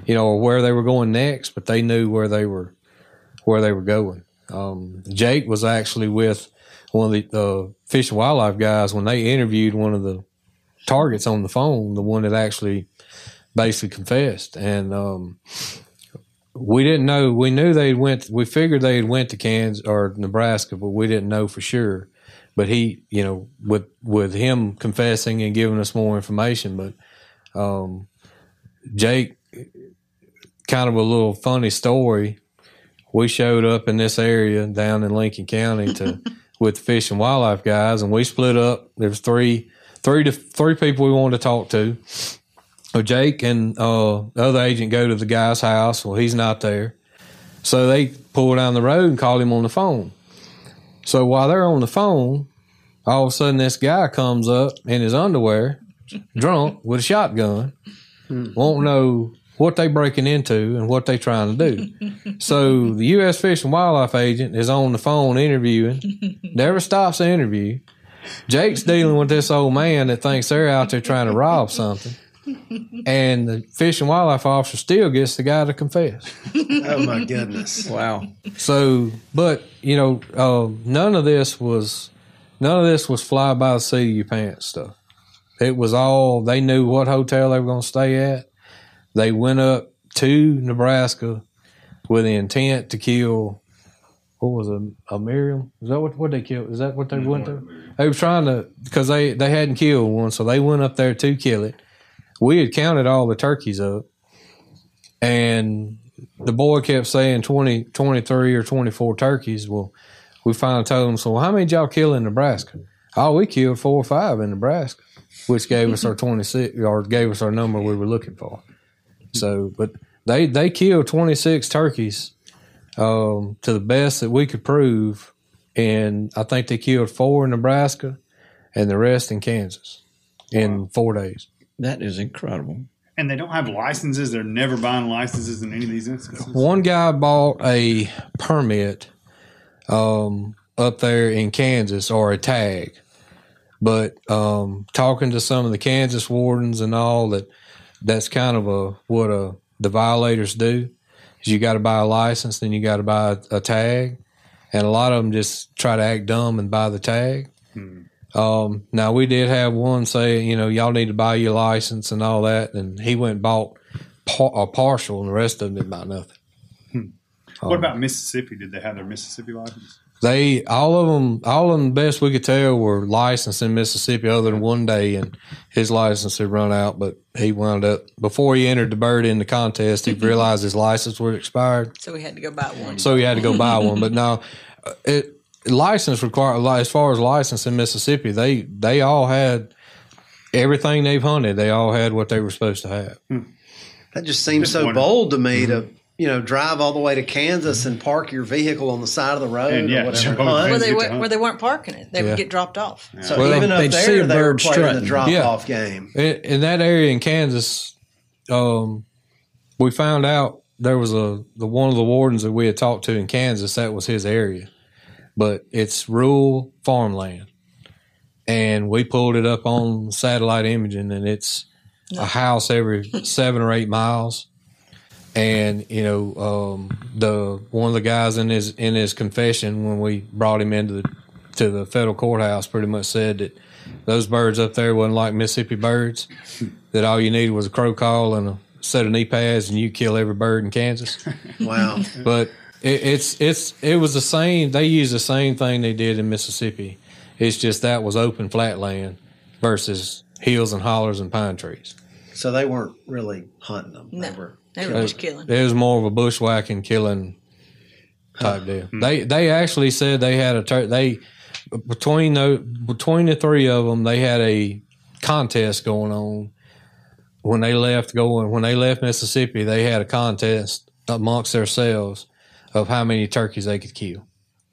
you know or where they were going next but they knew where they were where they were going um, Jake was actually with one of the uh, fish and wildlife guys when they interviewed one of the targets on the phone, the one that actually basically confessed. And um, we didn't know. We knew they went. We figured they had went to Kansas or Nebraska, but we didn't know for sure. But he, you know, with with him confessing and giving us more information, but um, Jake, kind of a little funny story. We showed up in this area down in Lincoln County to [laughs] with the fish and wildlife guys, and we split up. There was three three to three people we wanted to talk to. So Jake and uh, the other agent go to the guy's house. Well, he's not there, so they pull down the road and call him on the phone. So while they're on the phone, all of a sudden this guy comes up in his underwear, drunk with a shotgun, won't know what they breaking into and what they trying to do. [laughs] so the U.S. Fish and Wildlife agent is on the phone interviewing, never stops the interview. Jake's dealing with this old man that thinks they're out there trying to rob something. and the fish and wildlife officer still gets the guy to confess. Oh my goodness! Wow. So, but you know, uh, none of this was none of this was fly by the seat of your pants stuff. It was all they knew what hotel they were going to stay at. They went up to Nebraska with the intent to kill. What was it? A Merriam? Is that what what they killed? Is that what they went to? They were trying to because they they hadn't killed one, so they went up there to kill it. We had counted all the turkeys up, and the boy kept saying 20, 23 or 24 turkeys. Well, we finally told him, so how many did y'all kill in Nebraska? Oh, we killed four or five in Nebraska, which gave us our 26 or gave us our number we were looking for. So, but they, they killed 26 turkeys um, to the best that we could prove. And I think they killed four in Nebraska and the rest in Kansas in four days. That is incredible. And they don't have licenses. They're never buying licenses in any of these instances. One guy bought a permit um, up there in Kansas or a tag, but um, talking to some of the Kansas wardens and all that, that's kind of a what a the violators do is you got to buy a license, then you got to buy a, a tag, and a lot of them just try to act dumb and buy the tag. Hmm. Um, now we did have one say, you know, y'all need to buy your license and all that, and he went and bought par- a partial, and the rest of them didn't buy nothing. Hmm. What um, about Mississippi? Did they have their Mississippi license? They all of them, all of them, best we could tell, were licensed in Mississippi. Other than one day, and his license had run out, but he wound up before he entered the bird in the contest. He realized his license was expired, So he had to go buy one. so he had to go buy one. But now, uh, it license require as far as license in Mississippi, they they all had everything they've hunted. They all had what they were supposed to have. That just seems Just so wondering. bold to me to you know drive all the way to Kansas and park your vehicle on the side of the road And, yeah, or whatever. jump and on the hunt. where they were, where they weren't parking it, they Yeah. would get dropped off. So Well, even up they'd see there, a they were bird playing the strutting. drop Yeah. off game. in, in that area in Kansas, um, we found out there was a the one of the wardens that we had talked to in Kansas. That was his area, but it's rural farmland, and we pulled it up on satellite imaging, and it's a house every seven or eight miles. And you know, um, the one of the guys in his in his confession when we brought him into the to the federal courthouse, pretty much said that those birds up there wasn't like Mississippi birds. That all you needed was a crow call and a set of knee pads, and you kill every bird in Kansas. [laughs] Wow. but it, it's it's it was the same. They used the same thing they did in Mississippi. It's just that was open flat land versus hills and hollers and pine trees. so they weren't really hunting them. No, They were. They were just killing. It was more of a bushwhacking, killing type deal. They they actually said they had a tur- they between the between the three of them they had a contest going on when they left going when they left Mississippi. They had a contest amongst themselves of how many turkeys they could kill,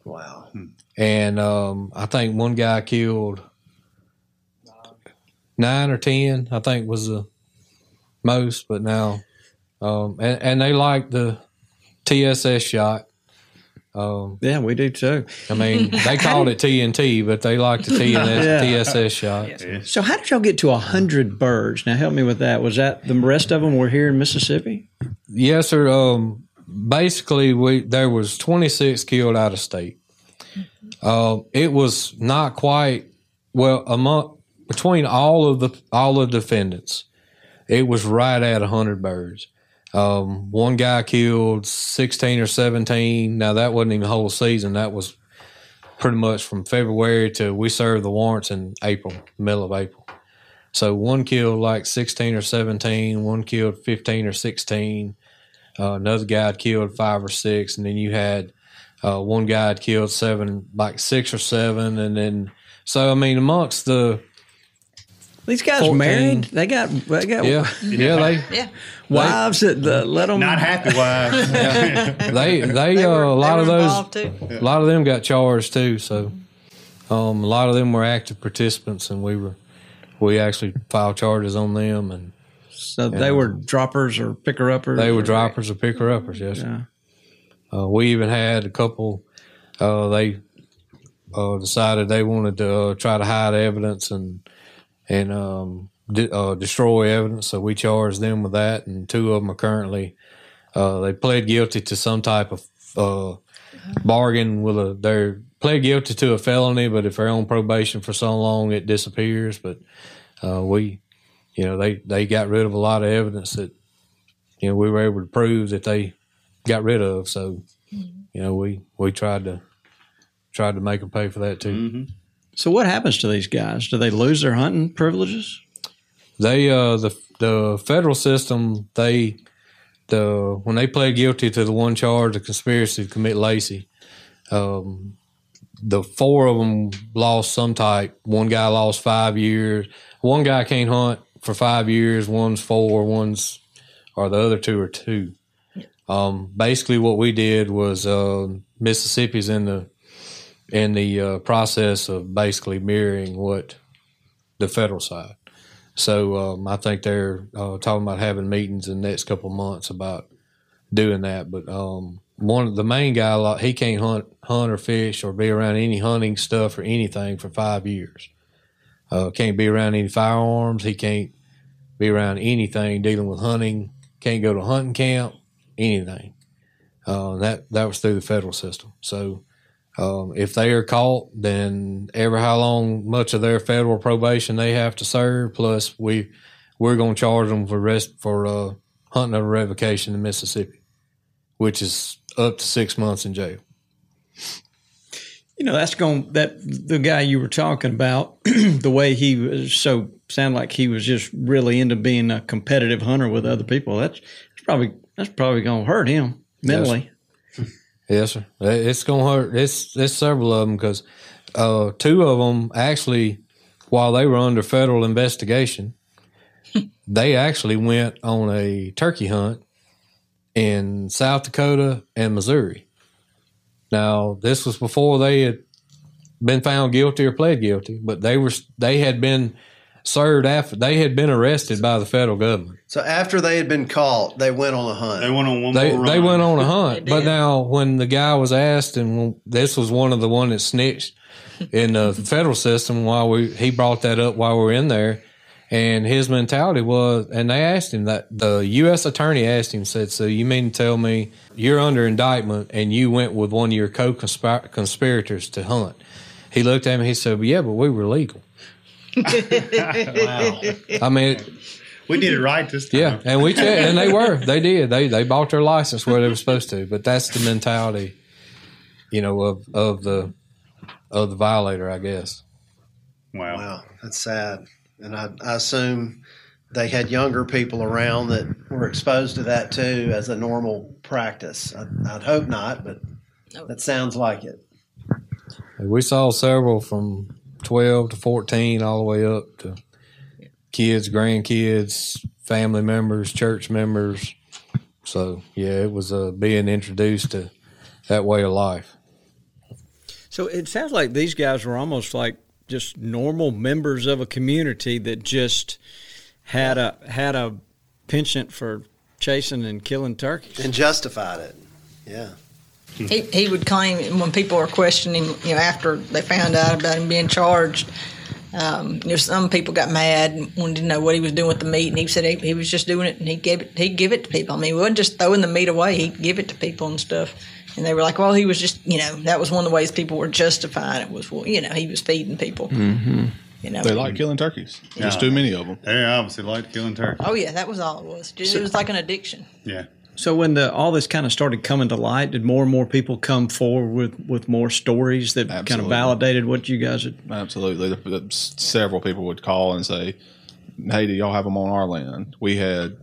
Wow. and um, I think one guy killed nine or ten. I think was the most, but now um, and, and they like the TSS shot. Um, Yeah, we do too. I mean, they called it TNT, but they like the TNS, [laughs] Yeah. TSS shot. So how did y'all get to a hundred birds? Now help me with that. Was that the rest of them were here in Mississippi? Yes, sir. Um, basically, we there was 26 killed out of state. Uh, it was not quite well among between all of the all the defendants. It was right at 100 birds. Um, one guy killed 16 or 17. Now that wasn't even the whole season. That was pretty much from February to we served the warrants in April, middle of April. So one killed like 16 or 17, one killed 15 or 16. Uh, another guy killed five or six, and then you had uh, one guy killed seven, like six or seven, and then so I mean amongst the These guys 14. married. They got they got yeah yeah they Yeah. wives that uh, let them Not happy wives. [laughs] they they, uh, were- a lot they of those too. a lot of them got charged too. So um, a lot of them were active participants, and we were we actually filed charges on them, and So they were droppers or picker uppers. they were droppers or picker uppers. Yes, sir. Uh, we even had a couple. Uh, they uh, decided they wanted to uh, try to hide evidence and and um, de- uh, destroy evidence. So we charged them with that, and two of them are currently uh, they pled guilty to some type of uh, bargain with a they're pled guilty to a felony, but if they're on probation for so long, it disappears. But uh, we, you know, they they got rid of a lot of evidence that you know we were able to prove that they got rid of. So you know we we tried to tried to make them pay for that too. So what happens to these guys? Do they lose their hunting privileges? They uh the the federal system they the when they pled guilty to the one charge the conspiracy to commit Lacey, um, the four of them lost some type. One guy lost five years. One guy can't hunt for five years. One's four. One's or the other two are two. Um, basically, what we did was uh, Mississippi's in the in the uh, process of basically mirroring what the federal side. So um, I think they're uh, talking about having meetings in the next couple of months about doing that. But um, one of the main guy, he can't hunt, hunt or fish or be around any hunting stuff or anything for five years. Uh, can't be around any firearms. He can't be around anything dealing with hunting. Can't go to hunting camp. Anything. Uh, that that was through the federal system. So um, if they are caught, then ever how long much of their federal probation they have to serve, plus we we're going to charge them for rest for uh, hunting under revocation in Mississippi, which is up to six months in jail. You know, that's going that the guy you were talking about, [clears throat] the way he was so sound like he was just really into being a competitive hunter with other people. That's, that's probably that's probably going to hurt him mentally. Yes, sir. It's going to hurt. It's it's several of them because uh, two of them actually, while they were under federal investigation, [laughs] they actually went on a turkey hunt in South Dakota and Missouri. Now, this was before they had been found guilty or pled guilty, but they were they had been served after they had been arrested by the federal government. So after they had been caught, they went on a hunt. They went on one They more they went on a [laughs] hunt, but now when the guy was asked, and this was one of the one that snitched [laughs] in the federal system while we he brought that up while we were in there, and his mentality was, and they asked him that the U.S. attorney asked him said, "So you mean to tell me you're under indictment and you went with one of your co-conspirators to hunt?" He looked at me. He said, "Yeah, but we were legal." I mean, We did it right this time. yeah, and we checked, and they were, they did, they they bought their license where they were supposed to. But that's the mentality, you know, of of the of the violator, I guess. Wow. Wow, that's sad. And I, I assume they had younger people around that were exposed to that too as a normal practice. I, I'd hope not, but that sounds like it. We saw several from twelve to fourteen, all the way up to kids, grandkids, family members, church members. So yeah, it was uh, being introduced to that way of life. So it sounds like these guys were almost like just normal members of a community that just had a had a penchant for chasing and killing turkeys. And justified it. Yeah. He, he would claim when people were questioning, you know, after they found out about him being charged, um, you know, some people got mad and wanted to know what he was doing with the meat, and he said he, he was just doing it, and he gave it, he'd give it to people. I mean, he wasn't just throwing the meat away; he'd give it to people and stuff. And they were like, "Well, he was just, you know, that was one of the ways people were justifying it was, well, you know, he was feeding people." Mm-hmm. You know, They like killing turkeys. There's too many of them. They obviously liked killing turkey. oh yeah, that was all it was. Just, it was like an addiction. Yeah. So when the all this kind of started coming to light, did more and more people come forward with, with more stories that kind of validated what you guys had? Absolutely. The- the- Several people would call and say, "Hey, do y'all have them on our land?" We had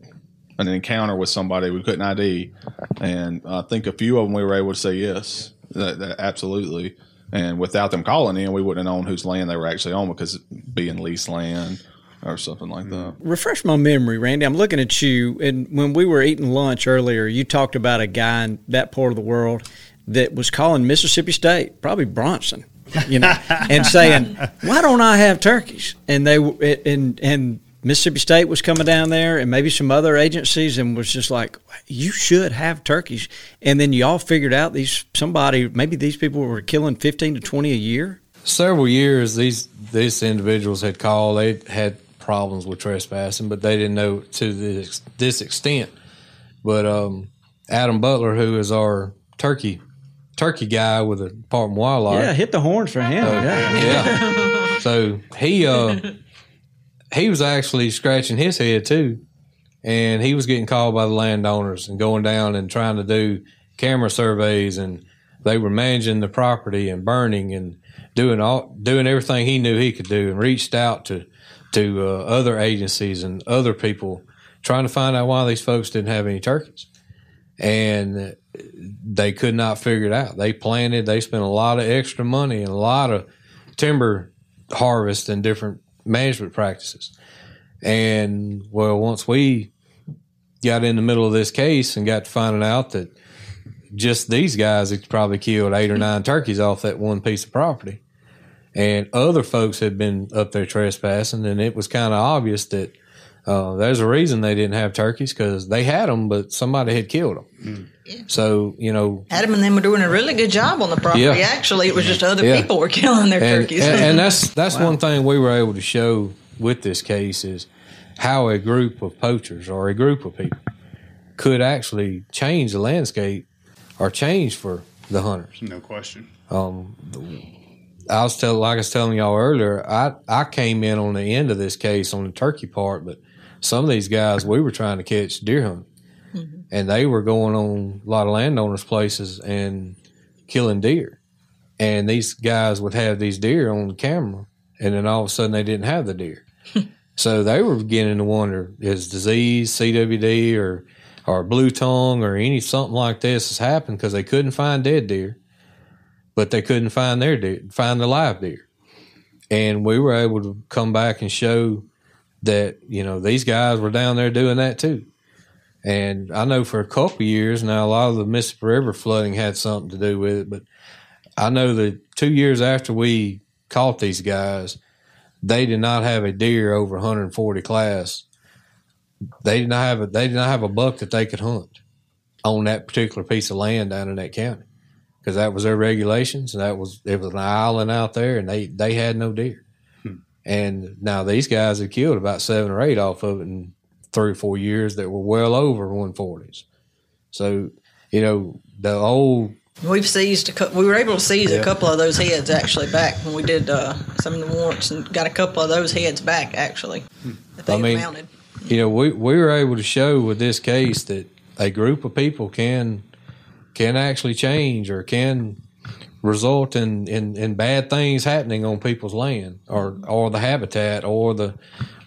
an encounter with somebody we couldn't ID, and I think a few of them we were able to say yes, that, that absolutely. And without them calling in, we wouldn't have known whose land they were actually on because being leased land or something like that. Mm. Refresh my memory, Randy. I'm looking at you, and when we were eating lunch earlier, you talked about a guy in that part of the world that was calling Mississippi State, probably Bronson, you know, [laughs] and saying, "Why don't I have turkeys?" And they and and Mississippi State was coming down there, and maybe some other agencies, and was just like, "You should have turkeys." And then y'all figured out these somebody, maybe these people were killing 15 to 20 a year. several years these these individuals had called they had problems with trespassing, but they didn't know to this this extent. But um, Adam Butler, who is our turkey turkey guy with the Department of Wildlife, Yeah, hit the horns for him. yeah. yeah. so he uh he was actually scratching his head too, and he was getting called by the landowners and going down and trying to do camera surveys, and they were managing the property and burning and doing all doing everything he knew he could do, and reached out to to uh, other agencies and other people trying to find out why these folks didn't have any turkeys, and they could not figure it out. They planted, they spent a lot of extra money and a lot of timber harvest and different management practices. And well, once we got in the middle of this case and got to finding out that just these guys had probably killed eight or nine turkeys off that one piece of property. And other folks had been up there trespassing, and it was kind of obvious that uh, there's a reason they didn't have turkeys because they had them, but somebody had killed them. So you know, Adam and them were doing a really good job on the property. Yeah. Actually, it was just other Yeah. people were killing their and, turkeys. and, and that's [laughs] that's one thing we were able to show with this case is how a group of poachers or a group of people could actually change the landscape or change for the hunters. No question. Um, I was telling, like I was telling y'all earlier, I I came in on the end of this case on the turkey part, but some of these guys we were trying to catch deer hunting, mm-hmm. and they were going on a lot of landowners' places and killing deer, and these guys would have these deer on camera, and then all of a sudden they didn't have the deer, [laughs] so they were beginning to wonder is disease, CWD, or or blue tongue, or any something like this has happened because they couldn't find dead deer but they couldn't find their deer, find the live deer. And we were able to come back and show that, you know, these guys were down there doing that too. And I know for a couple years now, a lot of the Mississippi River flooding had something to do with it. But I know that two years after we caught these guys, they did not have a deer over 140 class. They did not have a they did not have a buck that they could hunt on that particular piece of land down in that county because that was their regulations. And that was it was an island out there, and they they had no deer. And now these guys have killed about seven or eight off of it in three or four years that were well over 140s. So you know the old We've seized a cou- we were able to seize Yeah. a couple of those heads actually back when we did uh, some of the warrants and got a couple of those heads back actually that they I mean, mounted. you know, we we were able to show with this case that a group of people can can actually change or can result in, in, in bad things happening on people's land or or the habitat or the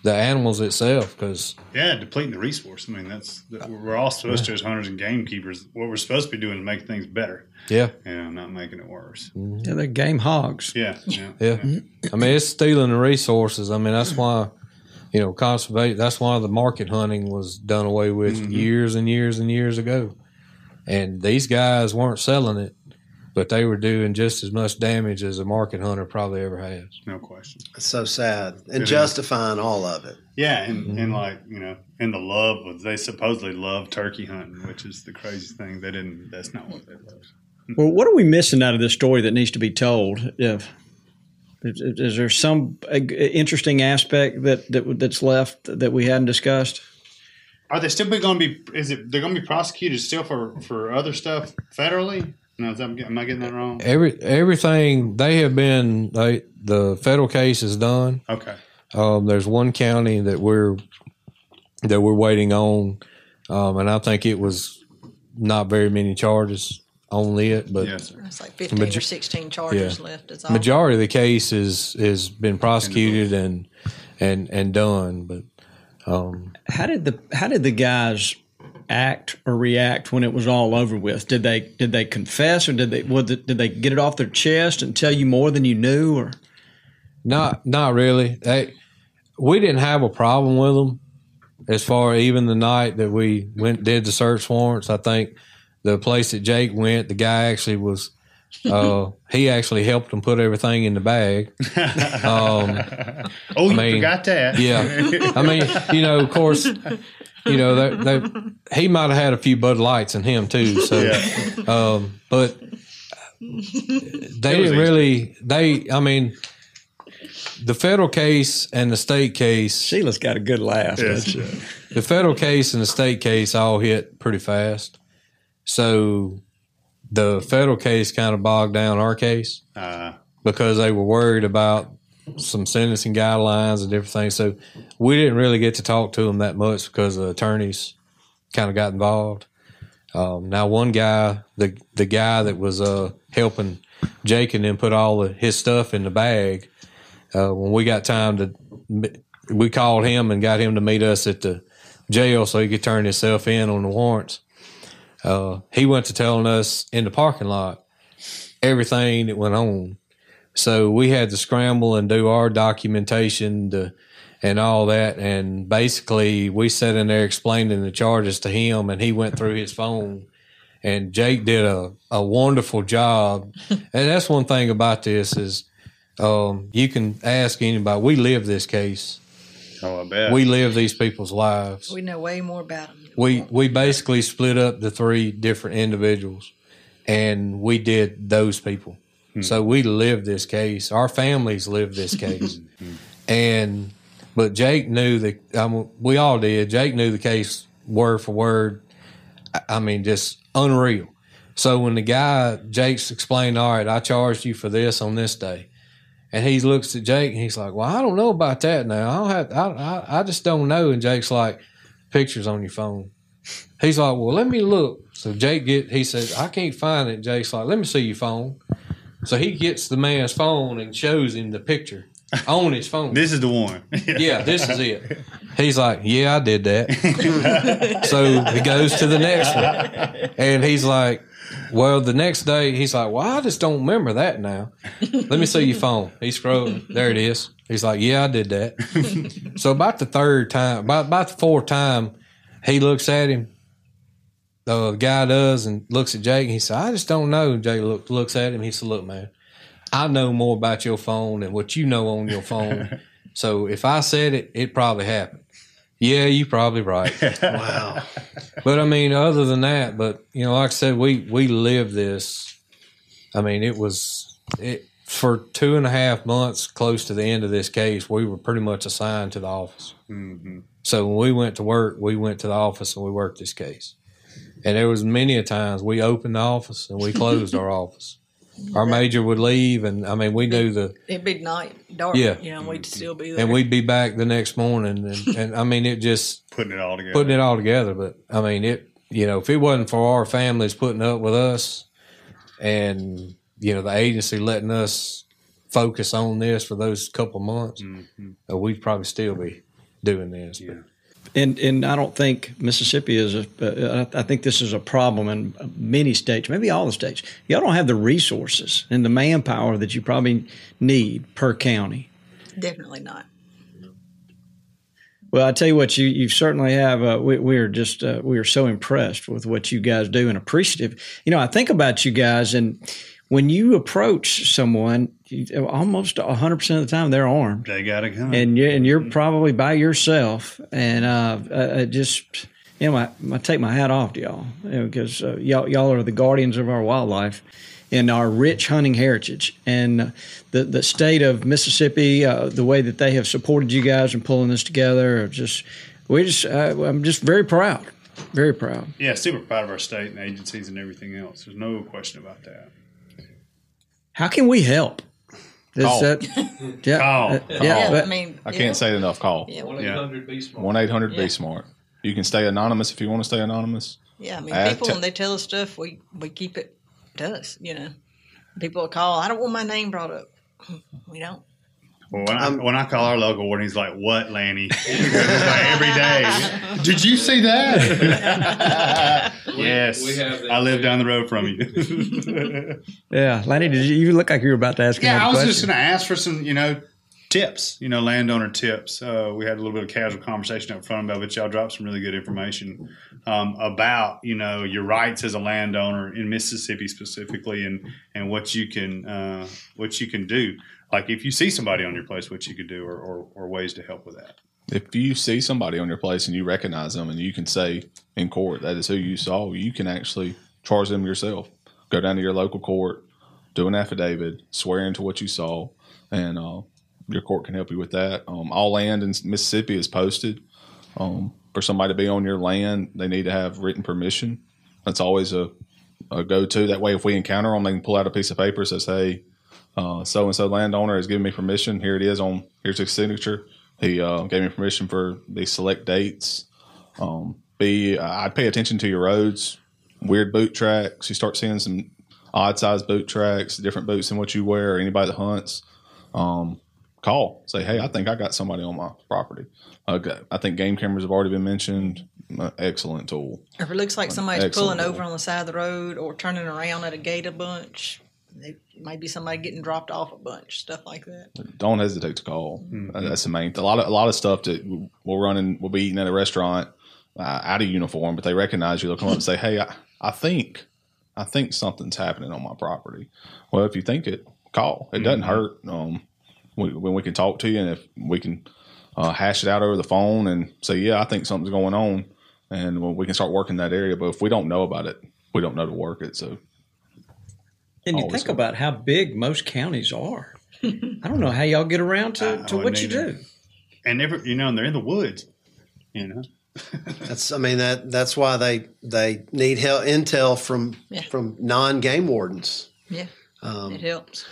the animals itself because Yeah, depleting the resource. I mean, that's that we're all supposed to as hunters and gamekeepers. What we're supposed to be doing is make things better. yeah Yeah, not making it worse. Mm-hmm. Yeah, they're game hogs. Yeah, yeah. yeah I mean it's stealing the resources I mean that's why you know conservation that's why the market hunting was done away with mm-hmm. years and years and years ago and these guys weren't selling it but they were doing just as much damage as a market hunter probably ever has No question. It's so sad and It is. justifying all of it. Yeah, and, and like you know, and the love was they supposedly love turkey hunting, which is the craziest thing. They didn't. That's not what they love. [laughs] Well, what are we missing out of this story that needs to be told? If, is, is there some uh, interesting aspect that, that that's left that we hadn't discussed? Are they still going to be? Is it they're going to be prosecuted still for for other stuff federally? No, is that, am I getting that wrong? every everything they have been they, the federal case is done Okay. Um, there's one county that we're that we're waiting on, um, and I think it was not very many charges on it, but Yes. It's like fifteen Majo- or sixteen charges yeah. left. Is all. majority of the case is has been prosecuted and and and done. But um, How did the how did the guys act or react when it was all over with? Did they did they confess or did they it, did they get it off their chest and tell you more than you knew? Or not not really. They, we didn't have a problem with them as far even the night that we went did the search warrants. I think the place that Jake went, the guy actually was. Uh, he actually helped them put everything in the bag. Um, [laughs] Oh, you mean, forgot that. Yeah, I mean, you know, of course, you know, they, they, he might have had a few Bud Lights in him too. So, um, but they didn't really. They, I mean, the federal case and the state case. Sheila's got a good laugh. Yes. doesn't she? the federal case and the state case all hit pretty fast. So the federal case kind of bogged down our case Uh, because they were worried about some sentencing guidelines and different things. So we didn't really get to talk to them that much because the attorneys kind of got involved. Um, now, one guy, the the guy that was uh, helping Jake and then put all of his stuff in the bag. Uh, when we got time to, we called him and got him to meet us at the jail so he could turn himself in on the warrants. Uh, he went to telling us in the parking lot everything that went on. So we had to scramble and do our documentation to, and all that. And basically, we sat in there explaining the charges to him, and he went through his phone. And Jake did a, a wonderful job. [laughs] and that's one thing about this is um, you can ask anybody. We live this case. oh, I bet. We live these people's lives We know way more about them. We we basically split up the three different individuals and we did those people. So we lived this case. Our families lived this [laughs] case. And but jake knew the um, we all did. Jake knew the case word for word. I- i mean just unreal. So when the guy jake's explained all right i charged you for this on this day and he looks at jake and he's like well i don't know about that now. I don't have i, I, I just don't know. And jake's like pictures on your phone He's like, well, let me look. So Jake get, he says, I can't find it. Jake's like, let me see your phone. So he gets the man's phone and shows him the picture on his phone. this is the one. [laughs] yeah, this is it. He's like, yeah, I did that. [laughs] so he goes to the next one, and he's like, well, the next day he's like, well, I just don't remember that now. Let me see your [laughs] phone. He's scrolling. There it is. He's like, yeah, I did that. [laughs] so about the third time, about about the fourth time, he looks at him. The guy does and looks at Jake. And he said, "I just don't know." And Jake look, looks at him. He said, "Look, man, I know more about your phone than what you know on your phone. [laughs] so if I said it, it probably happened. Yeah, you're probably right. [laughs] Wow. but I mean, other than that, but you know, like I said, we we lived this. I mean, it was it for two and a half months, close to the end of this case. We were pretty much assigned to the office. hmm So when we went to work, we went to the office and we worked this case. And there was many a times we opened the office and we closed our office. Our major would leave, and I mean, we knew the It'd be night, dark. Yeah. You know, we'd still be there. and we'd be back the next morning, and, [laughs] and I mean, it just Putting it all together. putting it all together. But I mean, it you know, if it wasn't for our families putting up with us, and you know, the agency letting us focus on this for those couple months, uh, we'd probably still be doing this. But, And and I don't think Mississippi is a. Uh, I think this is a problem in many states, maybe all the states. Y'all don't have the resources and the manpower that you probably need per county. Definitely not. Well, I tell you what, you you certainly have. Uh, we, we are just uh, we are so impressed with what you guys do and appreciative. You know, I think about you guys, and when you approach someone, you, almost hundred percent of the time they're armed. They got to come. and you're and you're probably by yourself, and uh, uh, I just you know I, I take my hat off to y'all because uh, y'all y'all are the guardians of our wildlife and our rich hunting heritage, and the the state of Mississippi, uh, the way that they have supported you guys in pulling this together, just we just uh, I'm just very proud, very proud. yeah, super proud of our state and agencies and everything else. There's no question about that. How can we help? Is Call. that [laughs] yeah Call. uh, Call. yeah? Yeah, but- I mean, I can't say it enough. Call Yeah, One eight hundred be smart. one eight hundred. Yeah. Be smart. You can stay anonymous if you want to stay anonymous. yeah. I mean, people te- when they tell us stuff, we we keep it to us. You know, people will call. I don't want my name brought up. [laughs] We don't. Well, when I, Um, when I call our local warden, he's like, "What, Lanny?" [laughs] Like every day. Did you see that? [laughs] yes, we have that I live too. down the road from you. [laughs] yeah, Lanny, did you, you look like you were about to ask? yeah, I was question. just going to ask for some, you know, tips. You know, landowner tips. Uh, we had a little bit of casual conversation up front about, it, but y'all dropped some really good information um, about, you know, your rights as a landowner in Mississippi specifically, and and what you can uh, what you can do. Like if you see somebody on your place, what you could do, or, or, or ways to help with that. If you see somebody on your place and you recognize them and you can say in court that is who you saw, you can actually charge them yourself. Go down to your local court, do an affidavit, swear into what you saw, and uh, your court can help you with that. Um, all land in Mississippi is posted. Um, for somebody to be on your land, they need to have written permission. That's always a, a go to. That way, if we encounter them, they can pull out a piece of paper that says, "Hey, so and so landowner has given me permission. Here it is on here's his signature. He uh, gave me permission for these select dates. Um, B, I'd pay attention to your roads, weird boot tracks. You start seeing some odd sized boot tracks, different boots than what you wear, or anybody that hunts. Um, call, say, hey, I think I got somebody on my property. Okay. I think game cameras have already been mentioned. Uh, excellent tool. If it looks like somebody's pulling over tool. on the side of the road or turning around at a gate a bunch, they, maybe somebody getting dropped off a bunch, stuff like that. don't hesitate to call. Uh, That's the main. A lot of a lot of stuff that we'll run and we'll be eating at a restaurant uh, out of uniform, but they recognize you. They'll come up and say, "Hey, I, I think, I think something's happening on my property." Well, if you think it, call. It doesn't hurt. Um, we, when we can talk to you and if we can uh, hash it out over the phone and say, "Yeah, I think something's going on," and well, we can start working that area. But if we don't know about it, we don't know to work it. So And you think about how big most counties are. I don't know how y'all get around to, I to what you either. do. and every, you know, and they're in the woods. You know, [laughs] That's I mean that that's why they they need help intel from Yeah. from non game wardens. Yeah, Um, it helps.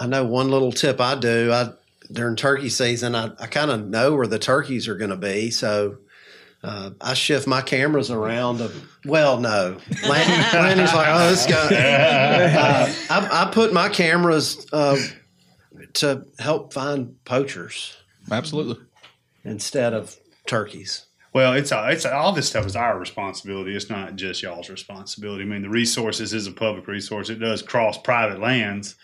I know one little tip I do. I during turkey season, I, I kind of know where the turkeys are going to be, so uh, I shift my cameras around. To, well, no, Land, Landon's like, oh, this guy. [laughs] Uh, I, I put my cameras uh, to help find poachers absolutely. instead of turkeys. Well, it's all, it's all this stuff is our responsibility. It's not just y'all's responsibility. I mean, the resources is a public resource. It does cross private lands,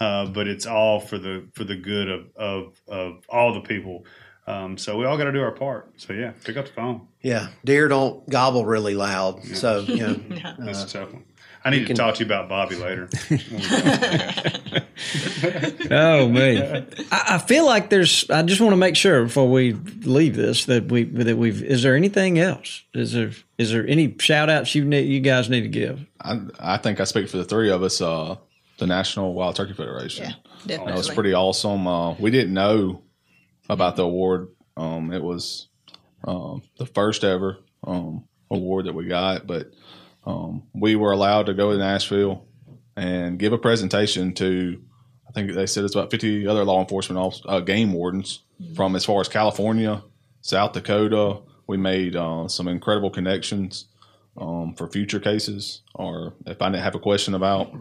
uh, but it's all for the for the good of of, of all the people. Um, so we all got to do our part. So yeah, pick up the phone. Yeah, deer don't gobble really loud, so you know. [laughs] That's a tough one. I need to talk to you about Bobby later. [laughs] [laughs] Oh man, I, I feel like there's. I just want to make sure before we leave this that we that we've. Is there anything else? Is there is there any shout outs you need you guys need to give? I, I think I speak for the three of us. Uh, the National Wild Turkey Federation. Yeah, definitely. That was pretty awesome. Uh, we didn't know about the award. Um, it was um, the first ever um, award that we got, but um, we were allowed to go to Nashville and give a presentation to. I think they said it's about fifty other law enforcement uh, game wardens from as far as California, South Dakota. We made uh, some incredible connections um, for future cases, or if I didn't have a question about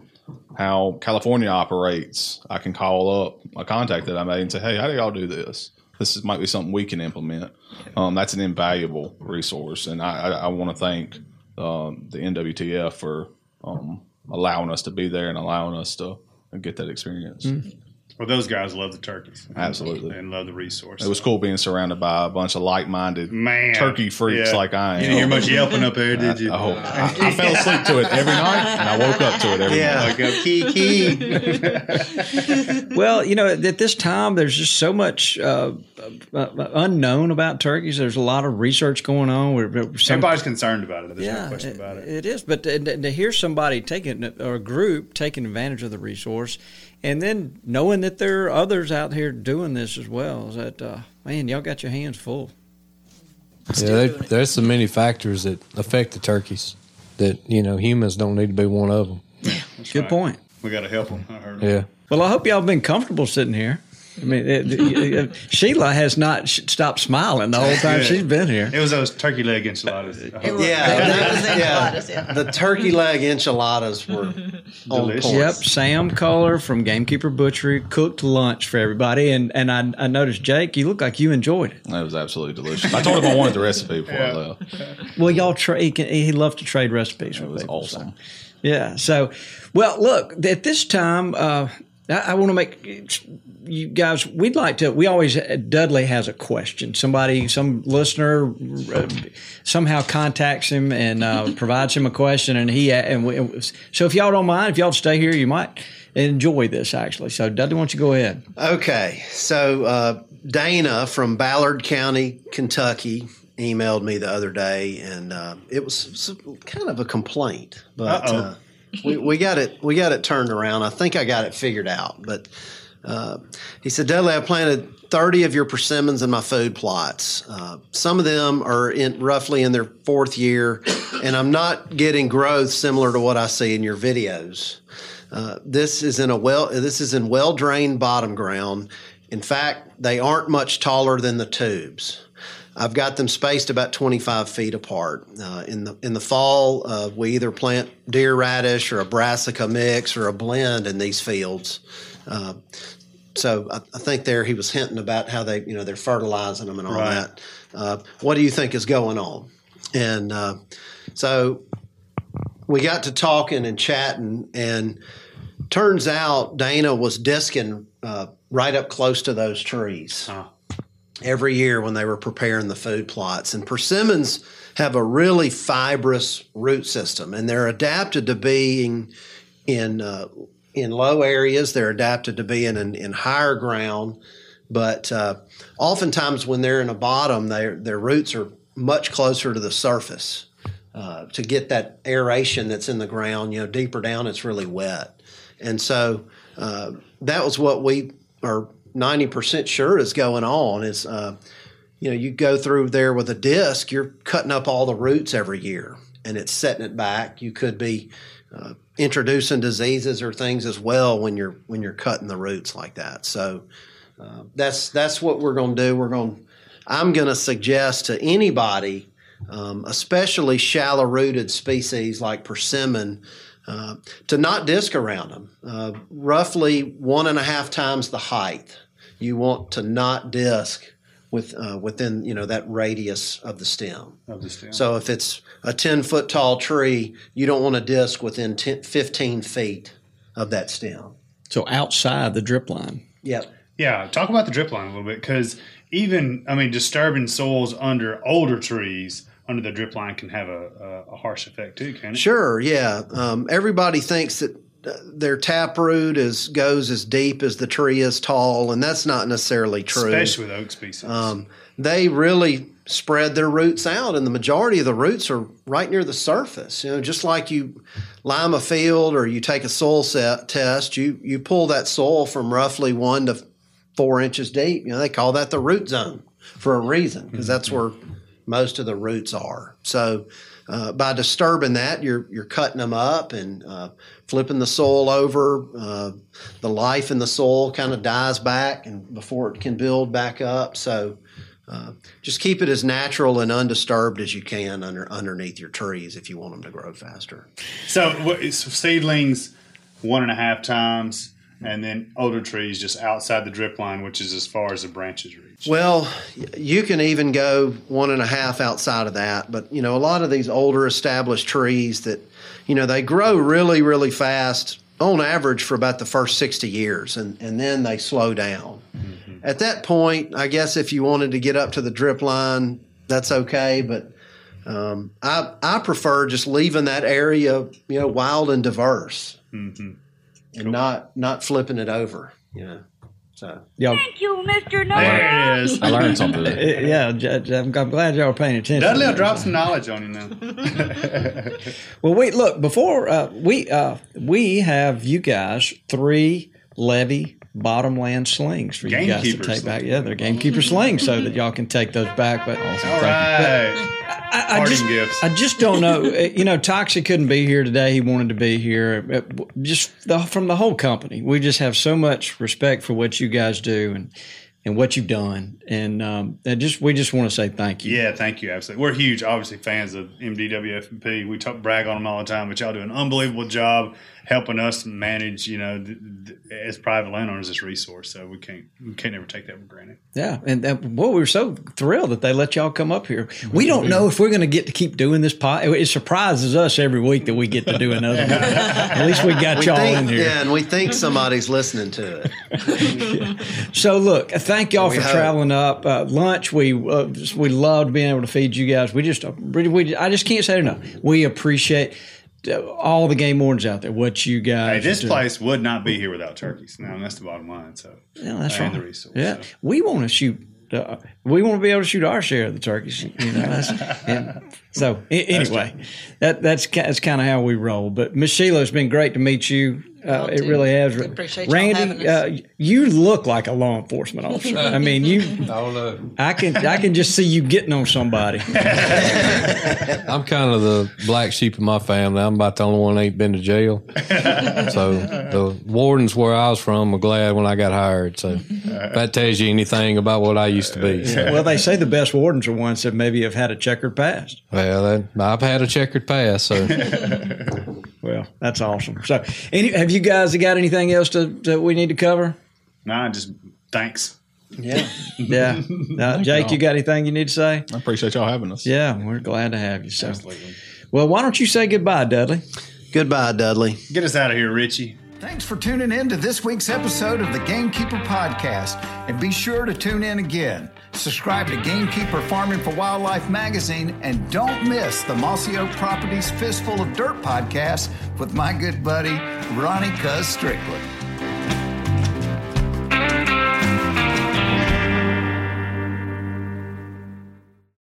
how California operates, I can call up a contact that I made and say, "Hey, how do y'all do this? This is, might be something we can implement." Um, that's an invaluable resource, and I, I, I want to thank um, the NWTF for um, allowing us to be there and allowing us to get that experience. Well, those guys love the turkeys. Absolutely. and love the resource. It was cool being surrounded by a bunch of like-minded Man, turkey freaks yeah. like I am. You didn't hear much yelping up there, did you? I, hope. I, I fell asleep to it every night, and I woke up to it every Yeah, morning. Like a key key. [laughs] Well, you know, at this time, there's just so much uh, uh, unknown about turkeys. There's a lot of research going on. Where some, Everybody's concerned about it. There's yeah, no question about it. it is. But to, to hear somebody taking or a group taking advantage of the resource, and then knowing that there are others out here doing this as well, is that uh, man, y'all got your hands full. Yeah, there, there's so many factors that affect the turkeys that you know humans don't need to be one of them. That's Good right. point. We got to help them. I heard. Yeah. Well, I hope y'all have been comfortable sitting here. I mean, it, it- Sheila has not sh- stopped smiling the whole time Good. she's been here. It was those turkey leg enchiladas. I It was- Yeah, that was enchiladas, yeah. The turkey leg enchiladas were Delicious. point. Yep, Sam Kohler from Gamekeeper Butchery cooked lunch for everybody, and and I, I noticed Jake, you look like you enjoyed it. That was absolutely delicious. I told him I wanted the recipe before I left. Well, y'all trade. He, can- he loves to trade recipes. It with was people, so. awesome. Yeah. So, well, look at this time. Uh, I, I want to make you guys. We'd like to. We always Dudley has a question. Somebody, some listener, uh, somehow contacts him and uh, [laughs] provides him a question, and he and we, so if y'all don't mind, if y'all stay here, you might enjoy this actually. So, Dudley, why don't you go ahead? Okay, so uh, Dana from Ballard County, Kentucky, emailed me the other day, and uh, it was kind of a complaint, but Uh-oh. uh, we, we got it we got it turned around. I think I got it figured out, but Uh, he said, Dudley, I planted 30 of your persimmons in my food plots. Uh, some of them are in roughly in their fourth year, and I'm not getting growth similar to what I see in your videos. Uh, this is in a well. This is in well drained bottom ground. In fact, they aren't much taller than the tubes. I've got them spaced about 25 feet apart. Uh, in the in the fall, uh, we either plant deer radish or a brassica mix or a blend in these fields. Uh, so I, I, think there he was hinting about how they you know they're fertilizing them and all right. that. Uh, what do you think is going on? And uh, so we got to talking and chatting, and turns out Dana was disking uh, right up close to those trees. Every year when they were preparing the food plots. And persimmons have a really fibrous root system, and they're adapted to being in uh, in low areas. They're adapted to being in, in higher ground, but uh, oftentimes when they're in a bottom, their their roots are much closer to the surface. Uh, to get that aeration that's in the ground, you know, deeper down, it's really wet, and so uh, that was what we are 90% sure is going on is uh, you know you go through there with a disc you're cutting up all the roots every year and it's setting it back. You could be uh, introducing diseases or things as well when you're when you're cutting the roots like that. So uh, that's that's what we're going to do. We're going i'm going to suggest to anybody um, especially shallow rooted species like persimmon uh, to not disc around them. Uh, roughly one and a half times the height. You want to not disc with uh, within you know that radius of the stem. Of the stem. So if it's a ten foot tall tree, you don't want to disc within 10, 15 feet of that stem. So outside the drip line. Yep. Yeah. Talk about the drip line a little bit because even I mean disturbing soils under older trees under the drip line can have a, a, a harsh effect too, can it? Sure, yeah. Um, everybody thinks that uh, their taproot is goes as deep as the tree is tall, and that's not necessarily true. Especially with oak species. Um, they really spread their roots out, and the majority of the roots are right near the surface. You know, just like you lime a field or you take a soil set test, you you pull that soil from roughly one to four inches deep. You know, they call that the root zone for a reason because that's mm-hmm. where most of the roots are. So uh, by disturbing that, you're you're cutting them up and uh, flipping the soil over. Uh, the life in the soil kind of dies back, and before it can build back up. So. Uh, just keep it as natural and undisturbed as you can under underneath your trees if you want them to grow faster. So, so seedlings one and a half times, and then older trees just outside the drip line, which is as far as the branches reach. Well, you can even go one and a half outside of that, but you know a lot of these older established trees that you know they grow really really fast on average for about the first 60 years and, and then they slow down. Mm-hmm. At that point, I guess if you wanted to get up to the drip line, that's okay, but um, I I prefer just leaving that area you know wild and diverse. Mm-hmm and cool. not not flipping it over. You know. So. Thank you, Mr. Knowles. There it is. I learned something. [laughs] yeah, I'm, I'm glad y'all are paying attention. Dudley will drop some knowledge on you now. [laughs] well, wait, look, before uh, we uh, we have you guys three levee bottomland slings for you guys to take back. Yeah, they're gamekeeper slings so that y'all can take those back. But, awesome. All right. But I, I just, gifts. I just don't know. [laughs] you know, Toxey couldn't be here today. He wanted to be here. Just the, from the whole company, we just have so much respect for what you guys do and and what you've done. And um, and just we just want to say thank you. Yeah, thank you. Absolutely. We're huge, obviously, fans of MDWFP. We talk, brag on them all the time, but y'all do an unbelievable job helping us manage, you know, th- th- as private landowners, this resource. So we can't we can't ever take that for granted. Yeah, and, and boy, we were so thrilled that they let y'all come up here. We don't know if we're going to get to keep doing this pod. It surprises us every week that we get to do another. [laughs] At least we got we y'all think, in here. Yeah, and we think somebody's listening to it. [laughs] so look, thank y'all for hope. traveling up. Uh, lunch, we uh, we loved being able to feed you guys. We just we, I just can't say enough. We appreciate all the game wardens out there. What you guys? Hey, this place would not be here without turkeys. Now that's the bottom line. So yeah, that's right. The resource, yeah, so. we want to shoot. Uh, we want to be able to shoot our share of the turkeys. You know, and so anyway, that that's that's kind of how we roll. But Miss Sheila, it's been great to meet you. Uh, it too. really has. Appreciate Randy, uh, you look like a law enforcement officer. I [laughs] mean, you. I can I can just see you getting on somebody. [laughs] I'm kind of the black sheep of my family. I'm about the only one that ain't been to jail. so the wardens where I was from were glad when I got hired. So if that tells you anything about what I used to be. So, well, they say the best wardens are ones that maybe have had a checkered past. well, I've had a checkered past. So [laughs] Well, that's awesome. So, any, have you guys got anything else to, that we need to cover? Nah, just thanks. Yeah. [laughs] Yeah. Uh, Jake, you got anything you need to say? I appreciate y'all having us. Yeah, we're glad to have you. So, well, why don't you say goodbye, Dudley? Goodbye, Dudley. Get us out of here, Richie. Thanks for tuning in to this week's episode of the Gamekeeper Podcast. And be sure to tune in again. Subscribe to Gamekeeper Farming for Wildlife magazine and don't miss the Mossy Oak Properties Fistful of Dirt podcast with my good buddy, Ronnie Cuz Strickland.